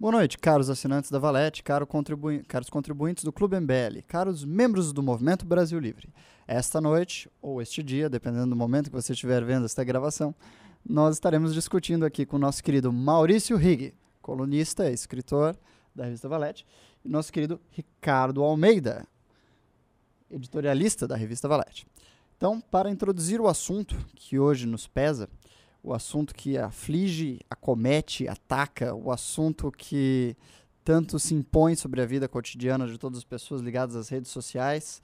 Boa noite, caros assinantes da Valete, caro contribui caros contribuintes do Clube MBL, caros membros do Movimento Brasil Livre. Esta noite, ou este dia, dependendo do momento que você estiver vendo esta gravação, nós estaremos discutindo aqui com o nosso querido Maurício Rigg, colunista e escritor da revista Valete, e nosso querido Ricardo Almeida, editorialista da revista Valete. Então, para introduzir o assunto que hoje nos pesa, o assunto que aflige, acomete, ataca, o assunto que tanto se impõe sobre a vida cotidiana de todas as pessoas ligadas às redes sociais,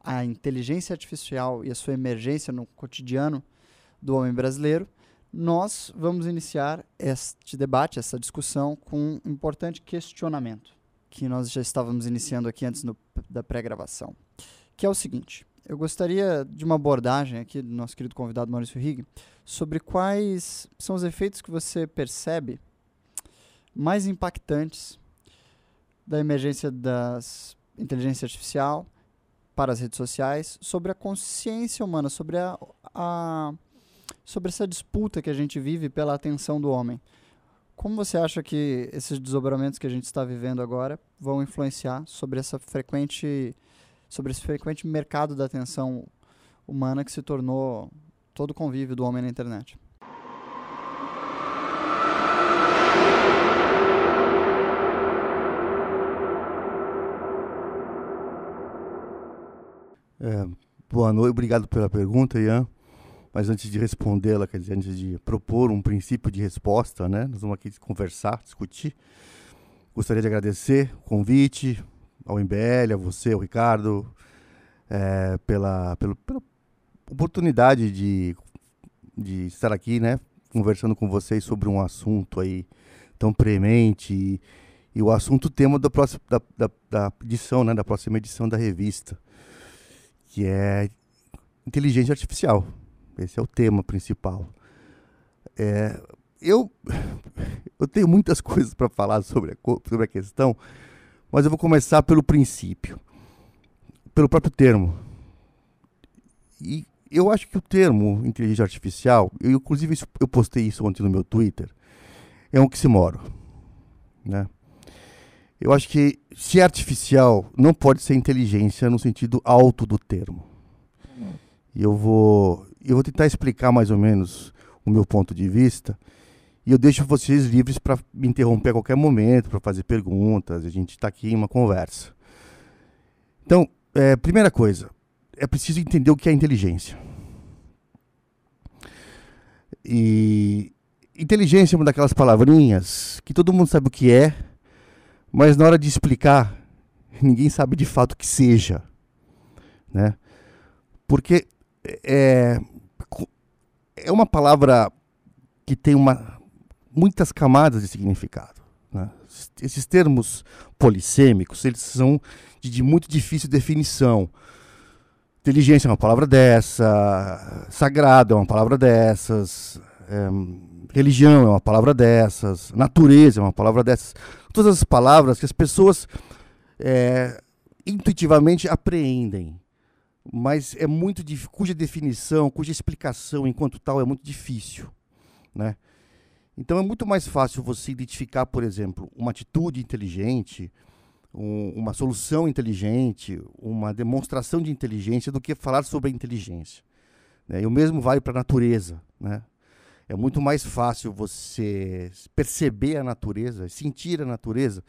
a inteligência artificial e a sua emergência no cotidiano do homem brasileiro, nós vamos iniciar este debate, essa discussão, com um importante questionamento que nós já estávamos iniciando aqui antes no, da pré-gravação, que é o seguinte: eu gostaria de uma abordagem aqui do nosso querido convidado Maurício Rigg sobre quais são os efeitos que você percebe mais impactantes da emergência das inteligência artificial para as redes sociais, sobre a consciência humana, sobre a, a sobre essa disputa que a gente vive pela atenção do homem. Como você acha que esses desdobramentos que a gente está vivendo agora vão influenciar sobre essa frequente sobre esse frequente mercado da atenção humana que se tornou todo o convívio do homem na internet. É, boa noite, obrigado pela pergunta, Ian. Mas antes de respondê-la, quer dizer, antes de propor um princípio de resposta, né, nós vamos aqui conversar, discutir. Gostaria de agradecer o convite, ao MBL, a você, ao Ricardo, é, pela, pela, oportunidade de, de estar aqui, né, conversando com vocês sobre um assunto aí tão premente e, e o assunto tema da próxima da, da, da, edição, né, da próxima edição da revista, que é inteligência artificial. Esse é o tema principal. É, eu eu tenho muitas coisas para falar sobre a, sobre a questão, mas eu vou começar pelo princípio, pelo próprio termo. E eu acho que o termo inteligência artificial, eu inclusive eu postei isso ontem no meu Twitter, é um oximoro, né? Eu acho que se é artificial, não pode ser inteligência no sentido alto do termo. E eu vou, eu vou tentar explicar mais ou menos o meu ponto de vista e eu deixo vocês livres para me interromper a qualquer momento, para fazer perguntas. A gente está aqui em uma conversa. Então, é, primeira coisa, é preciso entender o que é inteligência. E inteligência é uma daquelas palavrinhas que todo mundo sabe o que é, mas na hora de explicar, ninguém sabe de fato o que seja. Né? Porque é, é uma palavra que tem uma muitas camadas de significado. Né? Esses termos polissêmicos, eles são de, de, muito difícil definição. Inteligência é uma palavra dessa, sagrado é uma palavra dessas, é, religião é uma palavra dessas, natureza é uma palavra dessas. Todas as palavras que as pessoas é, intuitivamente apreendem, mas é muito cuja definição, cuja explicação enquanto tal é muito difícil, né? Então é muito mais fácil você identificar, por exemplo, uma atitude inteligente, um, uma solução inteligente, uma demonstração de inteligência do que falar sobre a inteligência. Né? E o mesmo vale para a natureza. Né? É muito mais fácil você perceber a natureza, sentir a natureza,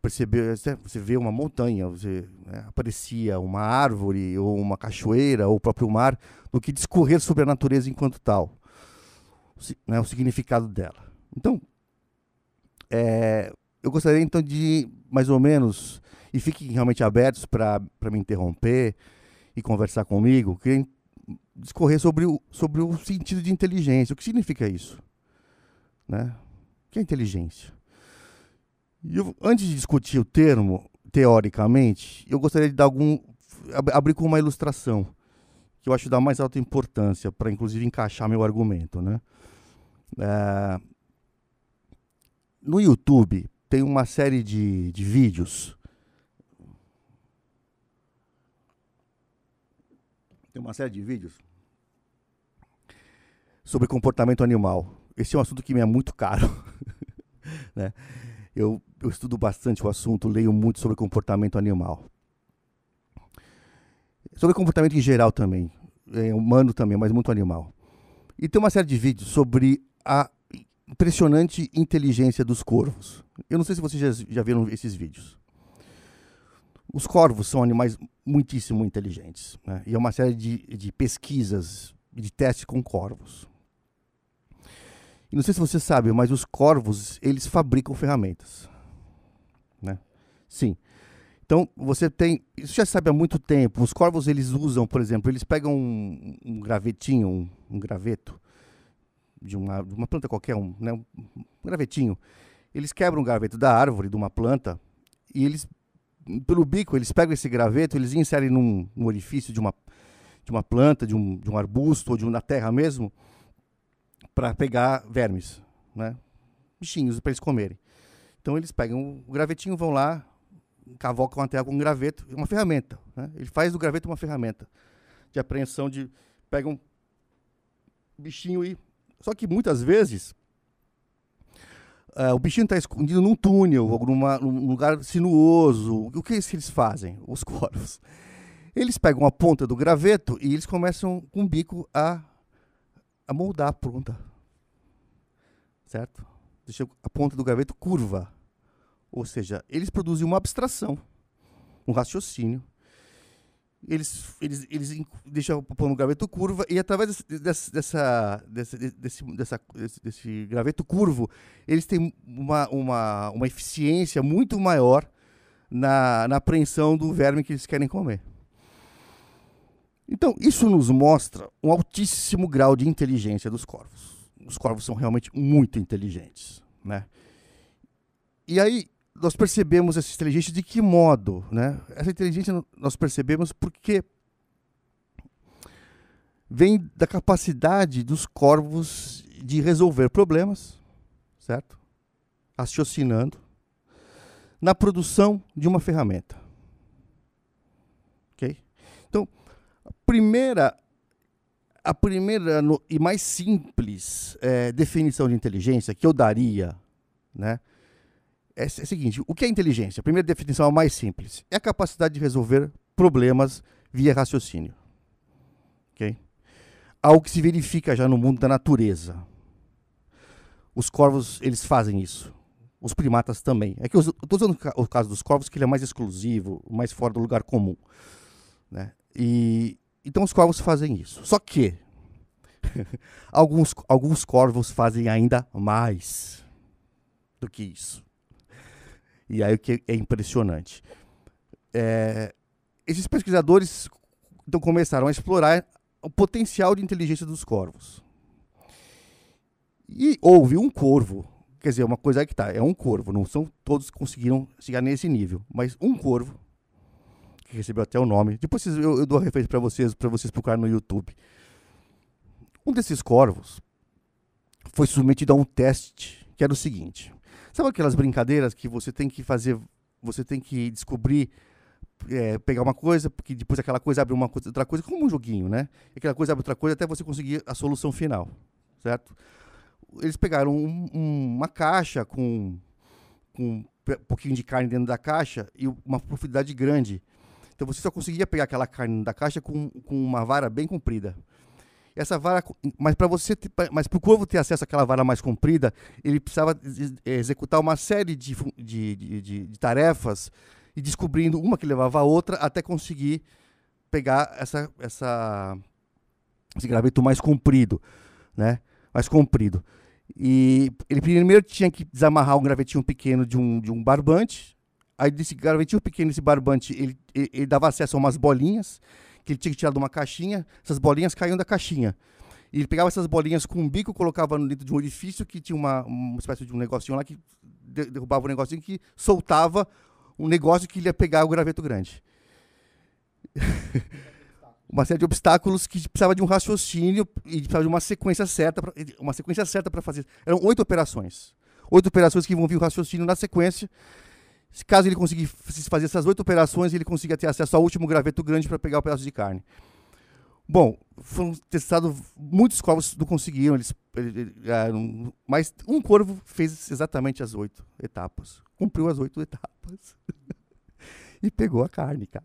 perceber, você vê uma montanha, você né, aparecia uma árvore ou uma cachoeira ou o próprio mar, do que discorrer sobre a natureza enquanto tal né, o significado dela. Então, é, eu gostaria então de, mais ou menos, e fiquem realmente abertos para me interromper e conversar comigo, discorrer sobre o, sobre o sentido de inteligência. O que significa isso? Né? O que é inteligência? Eu, antes de discutir o termo, teoricamente, eu gostaria de dar algum abrir com uma ilustração que eu acho da mais alta importância para, inclusive, encaixar meu argumento, né? É, no YouTube tem uma série de, de vídeos. Tem uma série de vídeos sobre comportamento animal. Esse é um assunto que me é muito caro. né? eu, eu estudo bastante o assunto, leio muito sobre comportamento animal. Sobre comportamento em geral também, é, humano também, mas muito animal. E tem uma série de vídeos sobre a impressionante inteligência dos corvos. Eu não sei se vocês já, já viram esses vídeos. Os corvos são animais muitíssimo inteligentes. Né? E é uma série de, de pesquisas, de testes com corvos. E não sei se você sabe, mas os corvos, eles fabricam ferramentas. Né? Sim. Então, você tem. Isso já sabe há muito tempo. Os corvos, eles usam, por exemplo, eles pegam um, um gravetinho, um, um, graveto, de uma, de uma planta qualquer, um, né, um gravetinho. Eles quebram um graveto da árvore, de uma planta, e eles, pelo bico, eles pegam esse graveto, eles inserem num, num orifício de uma, de uma planta, de um, de um arbusto, ou de uma terra mesmo, para pegar vermes, né? bichinhos para eles comerem. Então eles pegam o gravetinho, vão lá, cavocam a terra com um graveto, uma ferramenta. Né? Ele faz do graveto uma ferramenta de apreensão de pegam um bichinho e só que muitas vezes uh, o bichinho está escondido num túnel numa, num lugar sinuoso. O que eles fazem? Os corvos. Eles pegam a ponta do graveto e eles começam com o bico a a moldar a ponta. Certo? Deixa a ponta do graveto curva. Ou seja, eles produzem uma abstração, um raciocínio. Eles, eles, eles deixam o no graveto curva e através desse, dessa, desse, desse, dessa, desse, desse graveto curvo, eles têm uma, uma, uma eficiência muito maior na, na apreensão do verme que eles querem comer. Então, isso nos mostra um altíssimo grau de inteligência dos corvos. Os corvos são realmente muito inteligentes. Né? E aí, nós percebemos essa inteligência de que modo? Né? Essa inteligência nós percebemos porque vem da capacidade dos corvos de resolver problemas, certo? Raciocinando, na produção de uma ferramenta. Ok? Então, primeira, a primeira no, e mais simples é, definição de inteligência que eu daria, né, é, é a seguinte: o que é inteligência? A primeira definição é a mais simples: é a capacidade de resolver problemas via raciocínio. Ok? Algo que se verifica já no mundo da natureza. Os corvos, eles fazem isso. Os primatas também. É que eu estou usando o caso dos corvos, que ele é mais exclusivo, mais fora do lugar comum. Né? E, então os corvos fazem isso. Só que alguns, alguns corvos fazem ainda mais do que isso. E aí o que é impressionante. É, esses pesquisadores então começaram a explorar o potencial de inteligência dos corvos. E houve um corvo, quer dizer, uma coisa que tá, é um corvo, não são todos que conseguiram chegar nesse nível, mas um corvo que recebeu até o nome. Depois eu, eu dou a referência para vocês, para vocês procurarem no YouTube. Um desses corvos foi submetido a um teste que era o seguinte: sabe aquelas brincadeiras que você tem que fazer, você tem que descobrir, é, pegar uma coisa, porque depois aquela coisa abre uma coisa, outra coisa, como um joguinho, né? Aquela coisa abre outra coisa até você conseguir a solução final, certo? Eles pegaram um, um, uma caixa com, com um pouquinho de carne dentro da caixa e uma profundidade grande. Então você só conseguia pegar aquela carne da caixa com, com uma vara bem comprida. Essa vara, mas para você, mas para o corvo ter acesso àquela vara mais comprida, ele precisava executar uma série de, de, de, de, tarefas e descobrindo uma que levava a outra até conseguir pegar essa, essa, esse graveto mais comprido, né? Mais comprido. E ele primeiro tinha que desamarrar um gravetinho pequeno de um, de um barbante, Aí desse gravetinho pequeno, esse barbante, ele, ele, ele, dava acesso a umas bolinhas que ele tinha que tirar de uma caixinha. Essas bolinhas caíam da caixinha. E ele pegava essas bolinhas com um bico, colocava dentro de um orifício que tinha uma, uma espécie de um negocinho lá que derrubava um negocinho que soltava um negócio que ele ia pegar o graveto grande. uma série de obstáculos que precisava de um raciocínio e precisava de uma sequência certa, pra, uma sequência certa para fazer. Eram oito operações. Oito operações que envolviam o raciocínio na sequência Caso ele conseguisse fazer essas oito operações, ele consiga ter acesso ao último graveto grande para pegar o pedaço de carne. Bom, foram testados, muitos corvos não conseguiram, eles, ele- não- mas um corvo fez exatamente as oito etapas. Cumpriu as oito etapas. e pegou a carne, cara.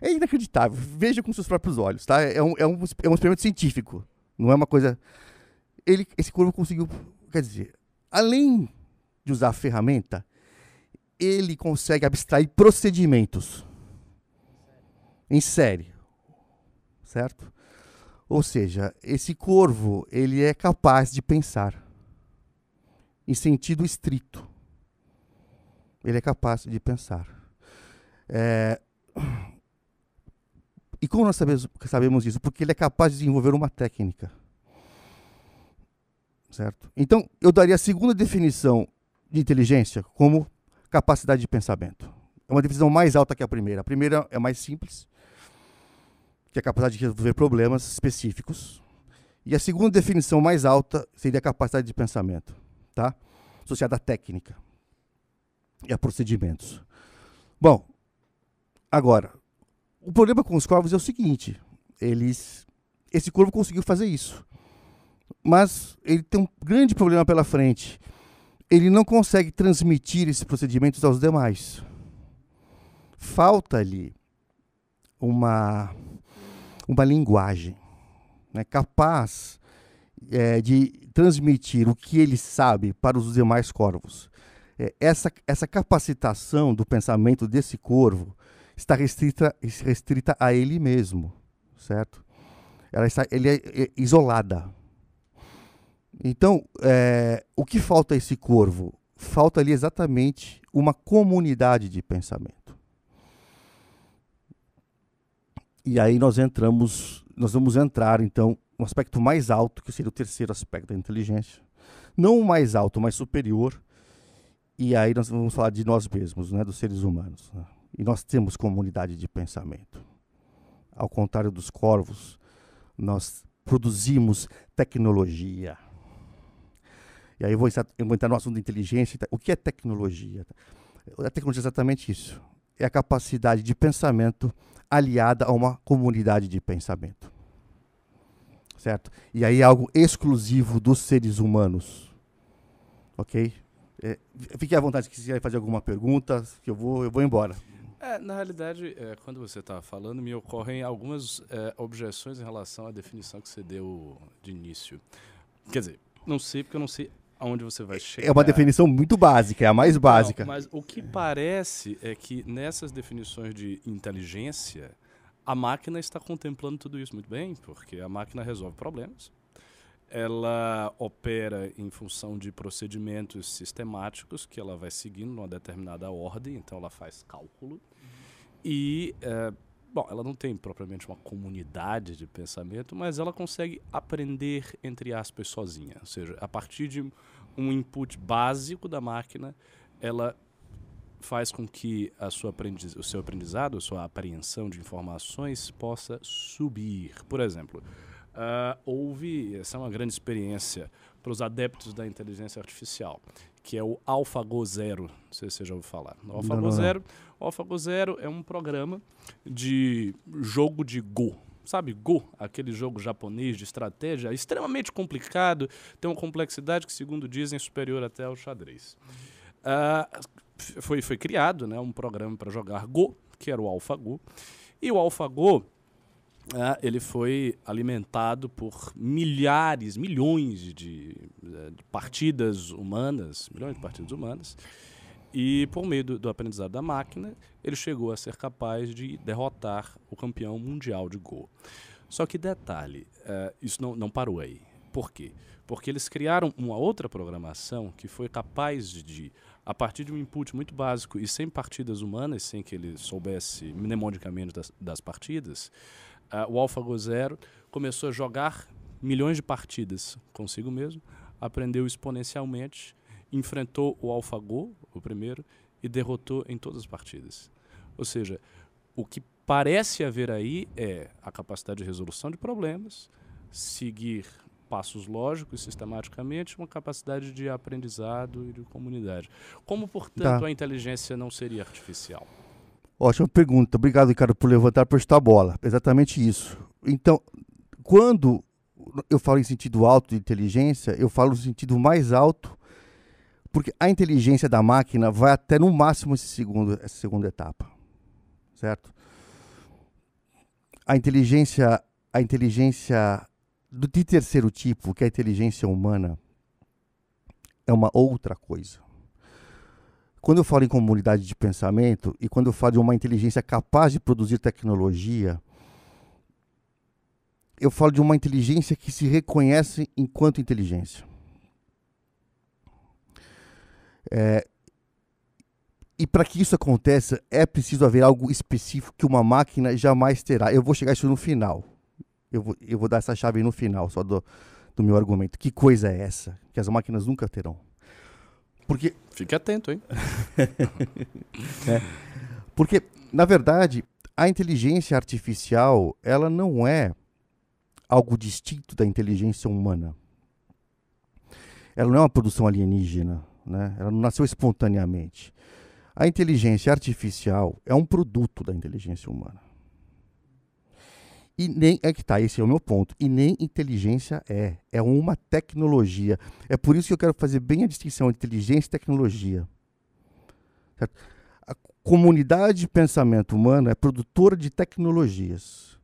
É inacreditável. Veja com seus próprios olhos, tá? É um, é um, é um experimento científico. Não é uma coisa. Ele, esse corvo conseguiu. Quer dizer, além de usar a ferramenta, ele consegue abstrair procedimentos em série, certo? Ou seja, esse corvo ele é capaz de pensar em sentido estrito. Ele é capaz de pensar. É, E como nós sabemos, sabemos isso? Porque ele é capaz de desenvolver uma técnica. Certo? Então, eu daria a segunda definição de inteligência como capacidade de pensamento. É uma definição mais alta que a primeira. A primeira é mais simples, que é a capacidade de resolver problemas específicos. E a segunda definição mais alta seria a capacidade de pensamento, tá? Associada à técnica e a procedimentos. Bom, agora, o problema com os corvos é o seguinte: eles, esse corvo conseguiu fazer isso, mas ele tem um grande problema pela frente. Ele não consegue transmitir esses procedimentos aos demais. Falta-lhe uma uma linguagem né, capaz é, de transmitir o que ele sabe para os demais corvos. É, essa, essa capacitação do pensamento desse corvo está restrita, restrita a ele mesmo, certo? Ela está, ele é, é isolada. Então, é, o que falta a esse corvo? Falta ali exatamente uma comunidade de pensamento. E aí nós entramos, nós vamos entrar então no aspecto mais alto, que seria o terceiro aspecto da inteligência. Não o mais alto, mas superior. E aí nós vamos falar de nós mesmos, né, dos seres humanos. Né? E nós temos comunidade de pensamento. Ao contrário dos corvos, nós produzimos tecnologia. E aí eu vou, entrar, eu vou entrar no assunto da inteligência. O que é tecnologia? A tecnologia é exatamente isso. É a capacidade de pensamento aliada a uma comunidade de pensamento. Certo? E aí é algo exclusivo dos seres humanos. Ok? É, fique à vontade se quiser fazer alguma pergunta, que eu vou, eu vou embora. É, na realidade, é, quando você está falando, me ocorrem algumas é, objeções em relação à definição que você deu de início. Quer dizer, não sei porque eu não sei aonde você vai chegar. É uma definição muito básica, é a mais básica. Não, mas o que parece é que nessas definições de inteligência, a máquina está contemplando tudo isso muito bem, porque a máquina resolve problemas. Ela opera em função de procedimentos sistemáticos que ela vai seguindo numa determinada ordem, então ela faz cálculo. E, é, bom, ela não tem propriamente uma comunidade de pensamento, mas ela consegue aprender, entre aspas, sozinha. Ou seja, a partir de um input básico da máquina, ela faz com que a sua aprendiz, o seu aprendizado, a sua apreensão de informações possa subir. Por exemplo, uh, houve, essa é uma grande experiência para os adeptos da inteligência artificial, que é o AlphaGo Zero. Não sei se você já ouviu falar. O AlphaGo Não, não. Zero, AlphaGo Zero é um programa de jogo de Go. Sabe, Go, aquele jogo japonês de estratégia, extremamente complicado, tem uma complexidade que, segundo dizem, é superior até ao xadrez. F- foi, foi criado né, um programa para jogar Go, que era o AlphaGo. E o AlphaGo, ah, ele foi alimentado por milhares, milhões de, eh, de partidas humanas, milhões de partidas humanas. E por meio do, do aprendizado da máquina, ele chegou a ser capaz de derrotar o campeão mundial de Go. Só que detalhe, eh, isso não, não parou aí. Por quê? Porque eles criaram uma outra programação que foi capaz de, a partir de um input muito básico e sem partidas humanas, sem que ele soubesse mnemonicamente das, das partidas, ah, o AlphaGo Zero começou a jogar milhões de partidas consigo mesmo, aprendeu exponencialmente, enfrentou o AlphaGo, o primeiro, e derrotou em todas as partidas. Ou seja, o que parece haver aí é a capacidade de resolução de problemas, seguir passos lógicos sistematicamente, uma capacidade de aprendizado e de comunidade. Como, portanto, Tá. a inteligência não seria artificial? Ótima pergunta. Obrigado, Ricardo, por levantar por esta bola. Exatamente isso. Então, quando eu falo em sentido alto de inteligência, eu falo no sentido mais alto, porque a inteligência da máquina vai até no máximo esse segundo, essa segunda etapa, certo? A inteligência, a inteligência do, de terceiro tipo, que é a inteligência humana, é uma outra coisa. Quando eu falo em comunidade de pensamento e quando eu falo de uma inteligência capaz de produzir tecnologia, eu falo de uma inteligência que se reconhece enquanto inteligência. É, e para que isso aconteça, é preciso haver algo específico que uma máquina jamais terá. Eu vou chegar isso no final. Eu vou, eu vou dar essa chave no final, só do, do meu argumento. Que coisa é essa que as máquinas nunca terão? Porque. Fique atento, hein? é, porque, na verdade, a inteligência artificial, ela não é algo distinto da inteligência humana. Ela não é uma produção alienígena, né? ela não nasceu espontaneamente. A inteligência artificial é um produto da inteligência humana. E nem é que tá, esse é o meu ponto. E nem inteligência é, é uma tecnologia. É por isso que eu quero fazer bem a distinção entre inteligência e tecnologia. Certo? A comunidade de pensamento humano é produtora de tecnologias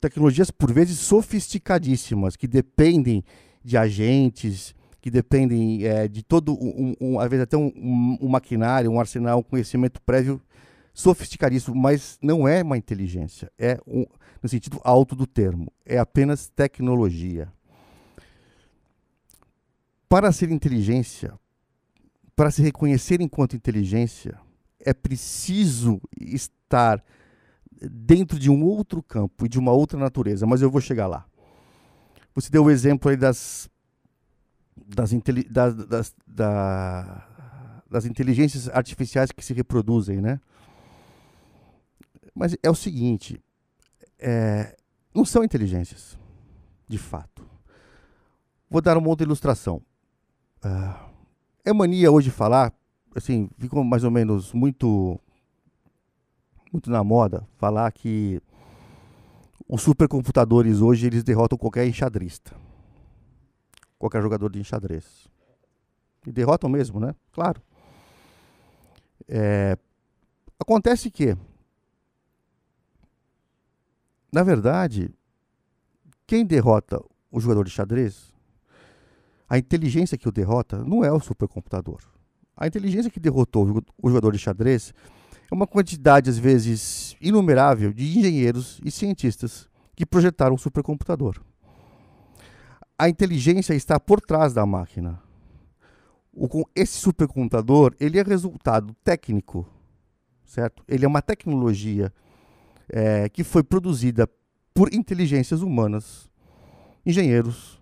tecnologias por vezes sofisticadíssimas, que dependem de agentes, que dependem é, de todo, um, um, às vezes até um, um, maquinário, um arsenal, um conhecimento prévio sofisticadíssimo, mas não é uma inteligência, é no sentido alto do termo, é apenas tecnologia. Para ser inteligência, para se reconhecer enquanto inteligência, é preciso estar dentro de um outro campo e de uma outra natureza, mas eu vou chegar lá. Você deu o exemplo aí das das, das, das, das inteligências artificiais que se reproduzem, né? Mas é o seguinte, é, não são inteligências, de fato. Vou dar uma outra ilustração. Uh, é mania hoje falar, assim, ficou mais ou menos muito muito na moda falar que os supercomputadores hoje eles derrotam qualquer enxadrista. Qualquer jogador de enxadrez. E derrotam mesmo, né? Claro. É, acontece que, na verdade, quem derrota o jogador de xadrez, a inteligência que o derrota não é o supercomputador. A inteligência que derrotou o jogador de xadrez é uma quantidade, às vezes, inumerável de engenheiros e cientistas que projetaram um supercomputador. A inteligência está por trás da máquina. O, esse supercomputador ele é resultado técnico, certo? Ele é uma tecnologia é, que foi produzida por inteligências humanas, engenheiros,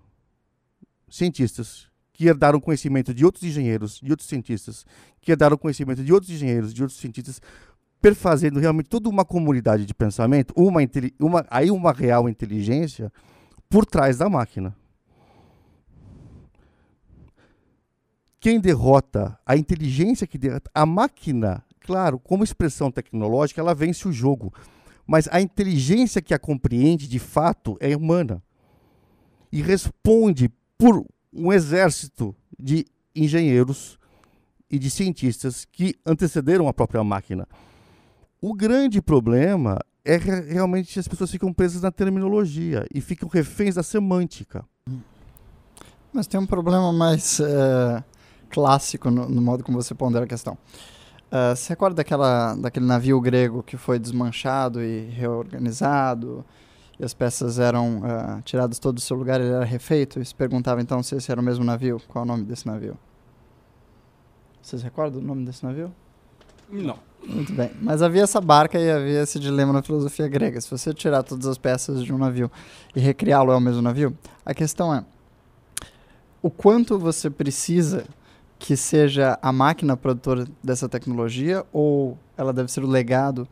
cientistas que herdaram conhecimento de outros engenheiros, de outros cientistas, que herdaram conhecimento de outros engenheiros, de outros cientistas, perfazendo realmente toda uma comunidade de pensamento, uma, uma, aí uma real inteligência por trás da máquina. Quem derrota a inteligência que derrota a máquina, claro, como expressão tecnológica, ela vence o jogo, mas a inteligência que a compreende de fato é humana e responde por um exército de engenheiros e de cientistas que antecederam a própria máquina. O grande problema é realmente as pessoas ficam presas na terminologia e ficam reféns da semântica. Mas tem um problema mais uh, clássico no, no, modo como você pondera a questão. Uh, você recorda daquela, daquele navio grego que foi desmanchado e reorganizado? e as peças eram uh, tiradas todos do seu lugar, ele era refeito, e se perguntava então se esse era o mesmo navio. Qual é o nome desse navio? Vocês recordam o nome desse navio? Não. Muito bem. Mas havia essa barca e havia esse dilema na filosofia grega. Se você tirar todas as peças de um navio e recriá-lo é o mesmo navio, a questão é o quanto você precisa que seja a máquina produtora dessa tecnologia ou ela deve ser o legado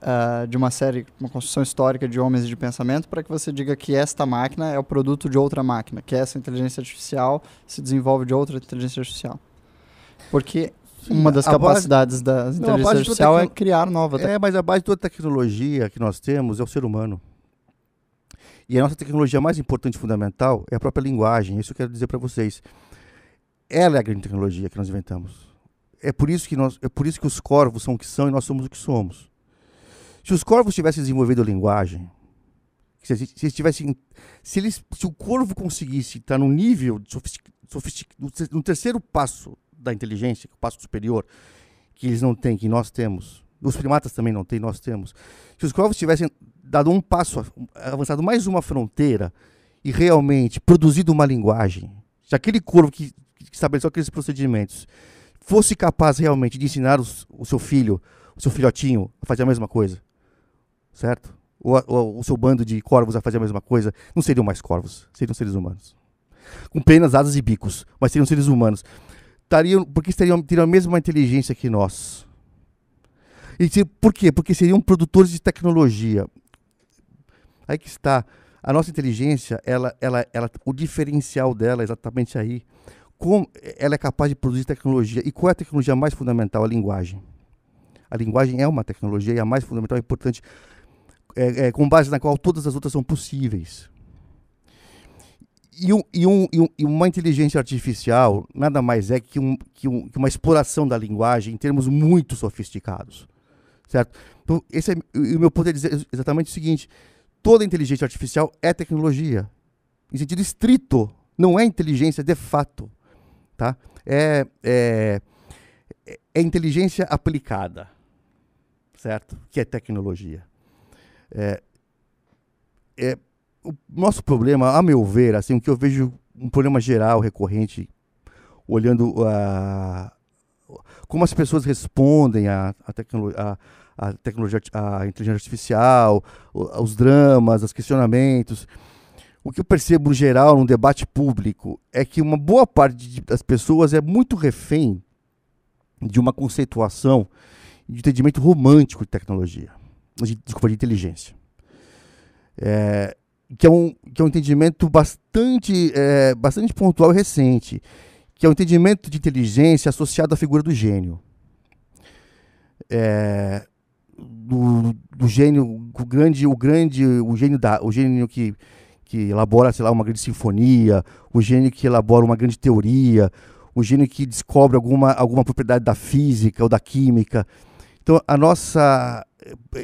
uh, de uma série, uma construção histórica de homens de pensamento, para que você diga que esta máquina é o produto de outra máquina, que essa inteligência artificial se desenvolve de outra inteligência artificial. Porque uma das capacidades base, da inteligência artificial é criar nova É, mas a base de toda tecnologia que nós temos é o ser humano. E a nossa tecnologia mais importante e fundamental é a própria linguagem. Isso eu quero dizer para vocês. Ela é a grande tecnologia que nós inventamos. É por isso que nós, é por isso que os corvos são o que são e nós somos o que somos. Se os corvos tivessem desenvolvido a linguagem, se, se eles tivessem, se eles, se o corvo conseguisse estar no nível no terceiro passo da inteligência, o passo superior, que eles não têm, que nós temos, os primatas também não têm, nós temos. Se os corvos tivessem dado um passo, avançado mais uma fronteira e realmente produzido uma linguagem, se aquele corvo que estabeleceu aqueles procedimentos fosse capaz realmente de ensinar os, o seu filho, o seu filhotinho, a fazer a mesma coisa, certo? Ou, ou, o seu bando de corvos a fazer a mesma coisa, não seriam mais corvos, seriam seres humanos. Com penas, asas e bicos, mas seriam seres humanos. Tariam, porque teriam, teriam a mesma inteligência que nós. E por quê? Porque seriam produtores de tecnologia. Aí que está. A nossa inteligência, ela, ela, ela, o diferencial dela é exatamente aí. Como ela é capaz de produzir tecnologia. E qual é a tecnologia mais fundamental? A linguagem. A linguagem é uma tecnologia e a mais fundamental importante, é, é, com base na qual todas as outras são possíveis. E, um, e, um, e, uma inteligência artificial nada mais é que, um, que, que uma exploração da linguagem em termos muito sofisticados. Certo? Então, esse é, o meu ponto é dizer exatamente o seguinte: toda inteligência artificial é tecnologia. Em sentido estrito, não é inteligência de fato. Tá? É, é, é inteligência aplicada, certo? Que é tecnologia. É, é, o nosso problema, a meu ver, assim, o que eu vejo um problema geral, recorrente, olhando a, como as pessoas respondem à, tecno, a, a tecnologia, a inteligência artificial, os dramas, os questionamentos. O que eu percebo no geral no debate público é que uma boa parte das pessoas é muito refém de uma conceituação de entendimento romântico de tecnologia, de, desculpa, de inteligência. É, que, é um, que é um entendimento bastante, é, bastante pontual e recente, que é um entendimento de inteligência associado à figura do gênio. É, do, do gênio, o grande, o grande, o gênio da, o gênio que que elabora, sei lá, uma grande sinfonia, o gênio que elabora uma grande teoria, o gênio que descobre alguma, alguma propriedade da física ou da química. Então, a nossa.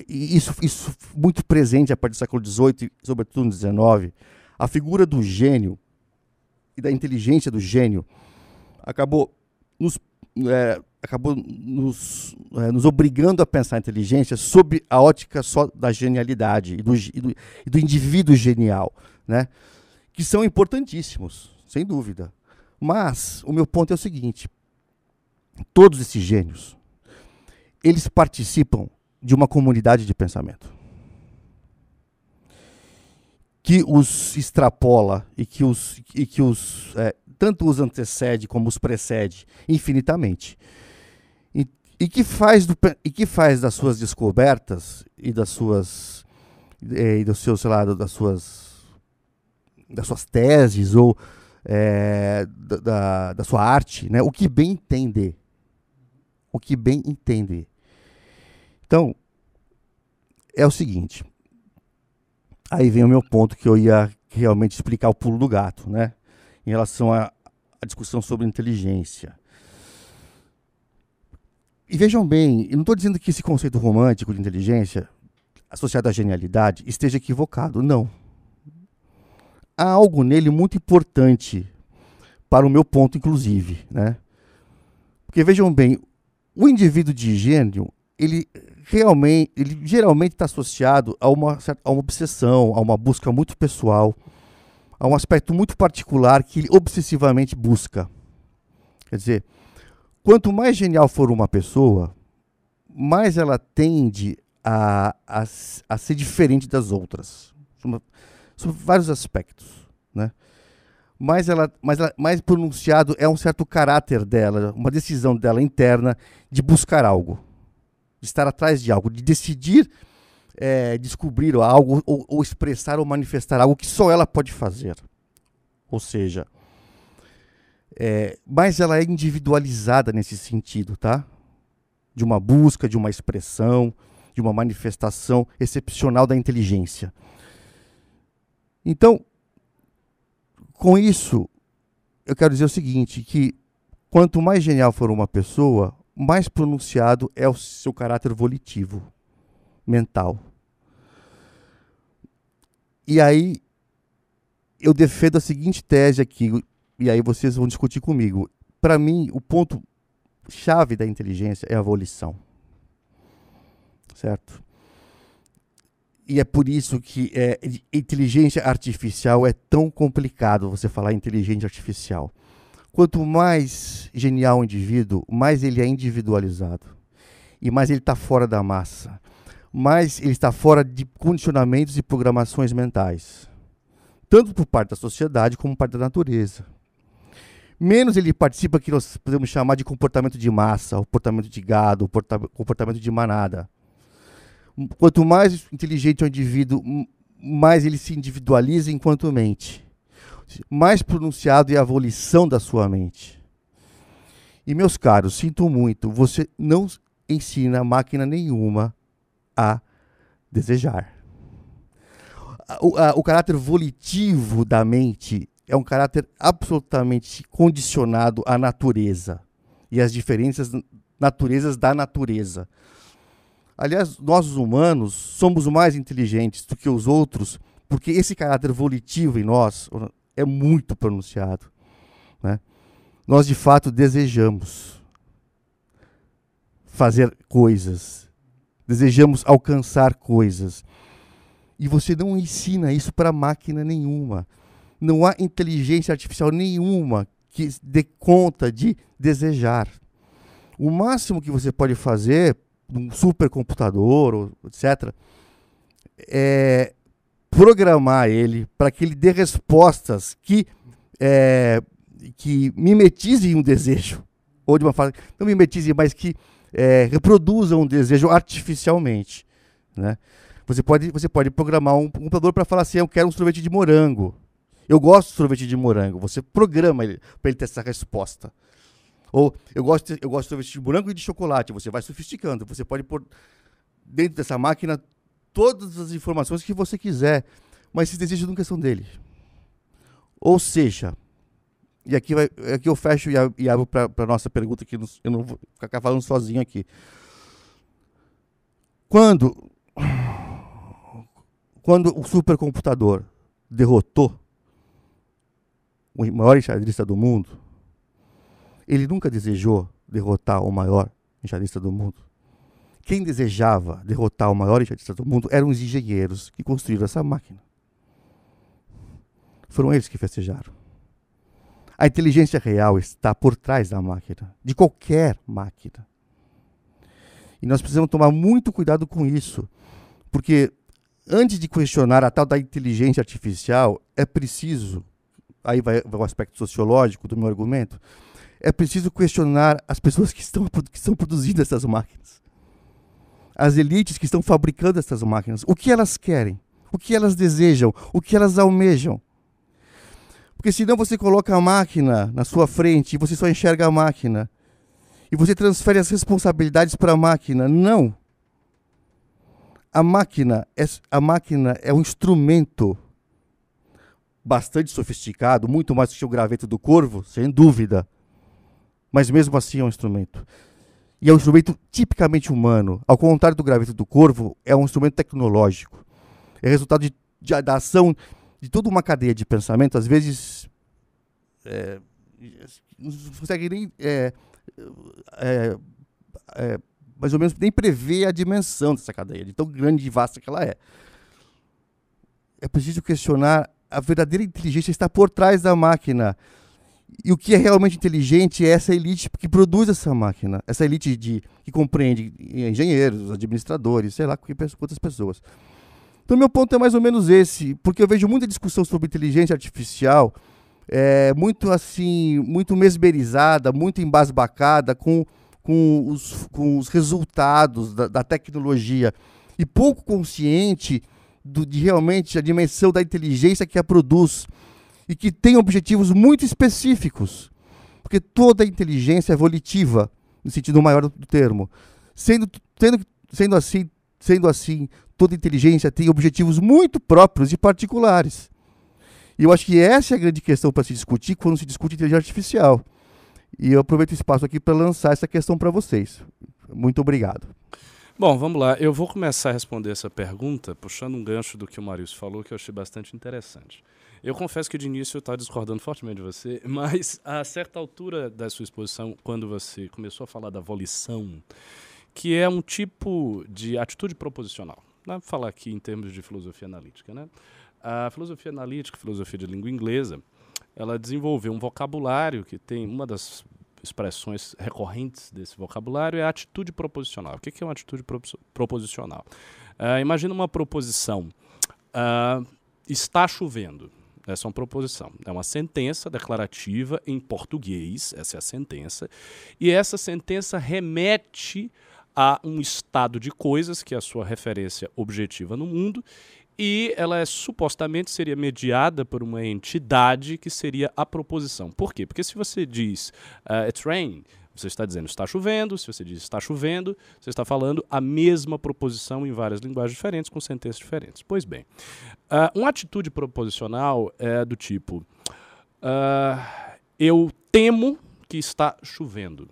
Isso, isso muito presente a partir do século XVIII sobretudo, no XIX. A figura do gênio e da inteligência do gênio acabou nos, é, acabou nos, é, nos obrigando a pensar a inteligência sob a ótica só da genialidade e do, e do, e do indivíduo genial, né? que são importantíssimos, sem dúvida. Mas o meu ponto é o seguinte: todos esses gênios, eles participam de uma comunidade de pensamento que os extrapola e que os, e que os é, tanto os antecede como os precede infinitamente e, que faz do, e que faz das suas descobertas e das suas é, e dos seus sei lá das suas das suas teses ou é, da, da sua arte, né? O que bem entender. O que bem entender. Então, é o seguinte. Aí vem o meu ponto que eu ia realmente explicar o pulo do gato, né? Em relação à discussão sobre inteligência. E vejam bem, eu não estou dizendo que esse conceito romântico de inteligência associado à genialidade esteja equivocado, não há algo nele muito importante para o meu ponto, inclusive, né? Porque vejam bem, o indivíduo de gênio, ele realmente, ele geralmente está associado a uma, a uma obsessão, a uma busca muito pessoal, a um aspecto muito particular que ele obsessivamente busca. Quer dizer, quanto mais genial for uma pessoa, mais ela tende a, a, a ser diferente das outras sobre vários aspectos, né? Mas ela, mas ela, mais pronunciado é um certo caráter dela, uma decisão dela interna de buscar algo, de estar atrás de algo, de decidir é, descobrir algo ou, ou expressar ou manifestar algo que só ela pode fazer. Ou seja, é, mas ela é individualizada nesse sentido, tá? De uma busca, de uma expressão, de uma manifestação excepcional da inteligência. Então, com isso, eu quero dizer o seguinte, que quanto mais genial for uma pessoa, mais pronunciado é o seu caráter volitivo, mental. E aí eu defendo a seguinte tese aqui, e aí vocês vão discutir comigo. Para mim, o ponto chave da inteligência é a volição. Certo? E é por isso que é, inteligência artificial é tão complicado você falar inteligência artificial. Quanto mais genial o indivíduo, mais ele é individualizado. E mais ele está fora da massa. Mais ele está fora de condicionamentos e programações mentais. Tanto por parte da sociedade como por parte da natureza. Menos ele participa que nós podemos chamar de comportamento de massa, comportamento de gado, comportamento de manada. Quanto mais inteligente é o indivíduo, mais ele se individualiza enquanto mente. Mais pronunciado é a volição da sua mente. E meus caros, sinto muito, você não ensina máquina nenhuma a desejar. O, a, o caráter volitivo da mente é um caráter absolutamente condicionado à natureza e às diferenças naturezas da natureza. Aliás, nós os humanos somos mais inteligentes do que os outros, porque esse caráter volitivo em nós é muito pronunciado. Né? Nós de fato desejamos fazer coisas, desejamos alcançar coisas. E você não ensina isso para máquina nenhuma. Não há inteligência artificial nenhuma que dê conta de desejar. O máximo que você pode fazer um supercomputador, etc., é programar ele para que ele dê respostas que, é, que mimetizem um desejo, ou de uma forma, não mimetizem, mas que é, reproduzam um desejo artificialmente. Né? Você, pode, você pode programar um computador para falar assim: eu quero um sorvete de morango. Eu gosto de sorvete de morango. Você programa ele para ele ter essa resposta. Ou eu gosto, eu gosto de sorvete de morango e de chocolate. Você vai sofisticando. Você pode pôr dentro dessa máquina todas as informações que você quiser. Mas esses desejos nunca são dele. Ou seja, e aqui, vai, aqui eu fecho e abro para a nossa pergunta, que eu não vou ficar falando sozinho aqui. Quando, quando o supercomputador derrotou o maior enxadrista do mundo, ele nunca desejou derrotar o maior enxadrista do mundo. Quem desejava derrotar o maior enxadrista do mundo eram os engenheiros que construíram essa máquina. Foram eles que festejaram. A inteligência real está por trás da máquina, de qualquer máquina. E nós precisamos tomar muito cuidado com isso, porque antes de questionar a tal da inteligência artificial, é preciso, aí vai, vai o aspecto sociológico do meu argumento, é preciso questionar as pessoas que estão, que estão produzindo essas máquinas. As elites que estão fabricando essas máquinas. O que elas querem? O que elas desejam? O que elas almejam? Porque senão você coloca a máquina na sua frente e você só enxerga a máquina. E você transfere as responsabilidades para a máquina. Não. A máquina é, a máquina é um instrumento bastante sofisticado, muito mais do que o graveto do corvo, sem dúvida mas mesmo assim é um instrumento. E é um instrumento tipicamente humano. Ao contrário do graveto do corvo, é um instrumento tecnológico. É resultado de, de, da ação de toda uma cadeia de pensamento, às vezes é, não consegue nem é, é, é, mais ou menos nem prever a dimensão dessa cadeia, de tão grande e vasta que ela é. É preciso questionar a verdadeira inteligência está por trás da máquina. E o que é realmente inteligente é essa elite que produz essa máquina, essa elite de, que compreende engenheiros, administradores, sei lá, quantas pessoas. Então, meu ponto é mais ou menos esse, porque eu vejo muita discussão sobre inteligência artificial, é, muito assim, muito mesmerizada, muito embasbacada com, com, os, com os resultados da, da tecnologia e pouco consciente do, de realmente a dimensão da inteligência que a produz e que tem objetivos muito específicos. Porque toda inteligência é volitiva, no sentido maior do termo. Sendo, sendo, sendo, assim, sendo assim, toda inteligência tem objetivos muito próprios e particulares. E eu acho que essa é a grande questão para se discutir quando se discute inteligência artificial. E eu aproveito o espaço aqui para lançar essa questão para vocês. Muito obrigado. Bom, vamos lá. Eu vou começar a responder essa pergunta puxando um gancho do que o Marius falou, que eu achei bastante interessante. Eu confesso que de início eu estava discordando fortemente de você, mas a certa altura da sua exposição, quando você começou a falar da volição, que é um tipo de atitude proposicional. Né? Falar aqui em termos de filosofia analítica. Né? A filosofia analítica, filosofia de língua inglesa, ela desenvolveu um vocabulário que tem uma das expressões recorrentes desse vocabulário é a atitude proposicional. O que é uma atitude proposicional? Uh, imagina uma proposição. Uh, está chovendo. Essa é uma proposição. É uma sentença declarativa em português, essa é a sentença. E essa sentença remete a um estado de coisas, que é a sua referência objetiva no mundo, e ela é, supostamente seria mediada por uma entidade que seria a proposição. Por quê? Porque se você diz uh, it's rain, você está dizendo está chovendo, se você diz está chovendo, você está falando a mesma proposição em várias linguagens diferentes, com sentenças diferentes. Pois bem, uh, uma atitude proposicional é do tipo: uh, eu temo que está chovendo.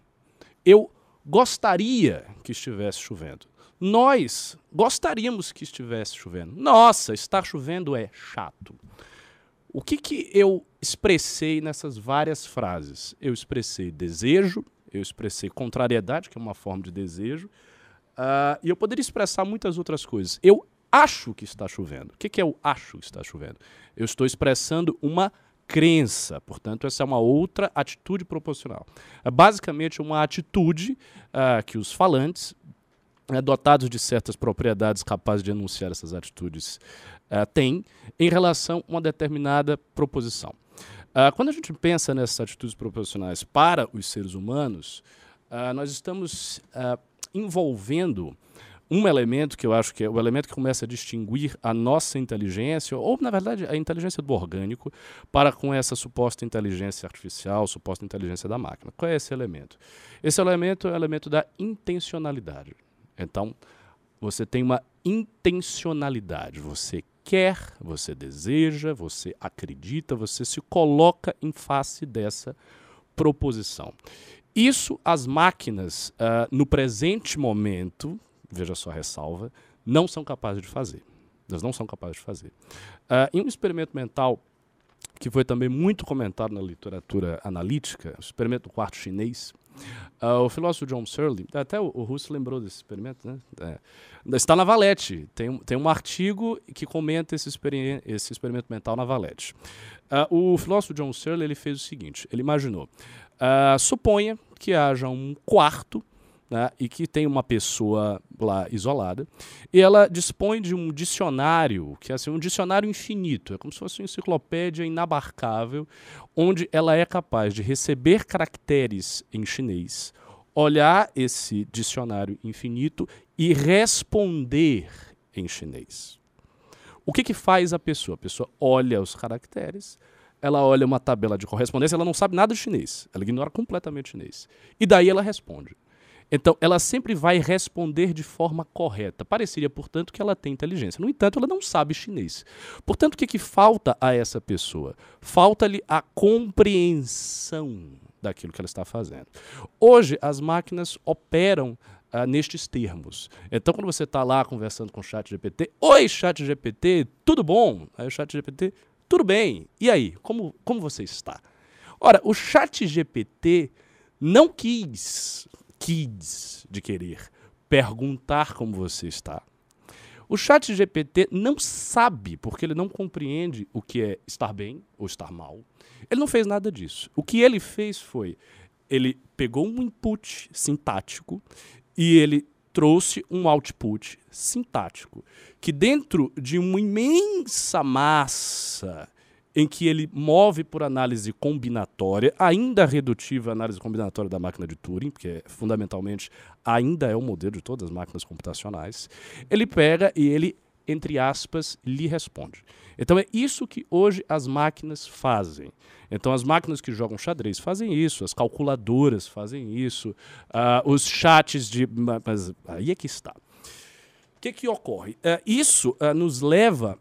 Eu gostaria que estivesse chovendo. Nós gostaríamos que estivesse chovendo. Nossa, estar chovendo é chato. O que, que eu expressei nessas várias frases? Eu expressei desejo, eu expressei contrariedade, que é uma forma de desejo, uh, e eu poderia expressar muitas outras coisas. Eu acho que está chovendo. O que, que eu acho que está chovendo? Eu estou expressando uma crença. Portanto, essa é uma outra atitude proporcional. É basicamente uma atitude uh, que os falantes é, dotados de certas propriedades capazes de enunciar essas atitudes uh, têm em relação a uma determinada proposição. Uh, quando a gente pensa nessas atitudes proposicionais para os seres humanos, uh, nós estamos envolvendo um elemento que eu acho que é o elemento que começa a distinguir a nossa inteligência, ou na verdade a inteligência do orgânico, para com essa suposta inteligência artificial, suposta inteligência da máquina. Qual é esse elemento? Esse elemento é o elemento da intencionalidade. Então, você tem uma intencionalidade. Você quer, você deseja, você acredita, você se coloca em face dessa proposição. Isso as máquinas, uh, no presente momento, veja só a ressalva, não são capazes de fazer. Elas não são capazes de fazer. Uh, em um experimento mental que foi também muito comentado na literatura analítica, o experimento do quarto chinês, Uh, o filósofo John Searle, até o, Russo lembrou desse experimento, né? É, está na Valete, tem, tem um artigo que comenta esse, esse experimento mental na Valete. Uh, o filósofo John Searle ele fez o seguinte: ele imaginou, uh, suponha que haja um quarto né, e que tem uma pessoa lá isolada, e ela dispõe de um dicionário, que é assim, um dicionário infinito, é como se fosse uma enciclopédia inabarcável, onde ela é capaz de receber caracteres em chinês, olhar esse dicionário infinito e responder em chinês. O que, que faz a pessoa? A pessoa olha os caracteres, ela olha uma tabela de correspondência, ela não sabe nada de chinês, ela ignora completamente o chinês. E daí ela responde. Então, ela sempre vai responder de forma correta. Pareceria, portanto, que ela tem inteligência. No entanto, ela não sabe chinês. Portanto, o que, que falta a essa pessoa? Falta-lhe a compreensão daquilo que ela está fazendo. Hoje, as máquinas operam ah, nestes termos. Então, quando você está lá conversando com o chat GPT, Oi, chat GPT, tudo bom? Aí o chat GPT, tudo bem. E aí, como, como você está? Ora, o chat GPT não quis kids de querer perguntar como você está. O chat GPT não sabe, porque ele não compreende o que é estar bem ou estar mal. Ele não fez nada disso. O que ele fez foi, ele pegou um input sintático e ele trouxe um output sintático, que dentro de uma imensa massa em que ele move por análise combinatória, ainda redutiva a análise combinatória da máquina de Turing, porque fundamentalmente ainda é o modelo de todas as máquinas computacionais. Ele pega e ele, entre aspas, lhe responde. Então é isso que hoje as máquinas fazem. Então as máquinas que jogam xadrez fazem isso, as calculadoras fazem isso, uh, os chats de. Mas aí é que está. O que, que ocorre? Uh, isso uh, nos leva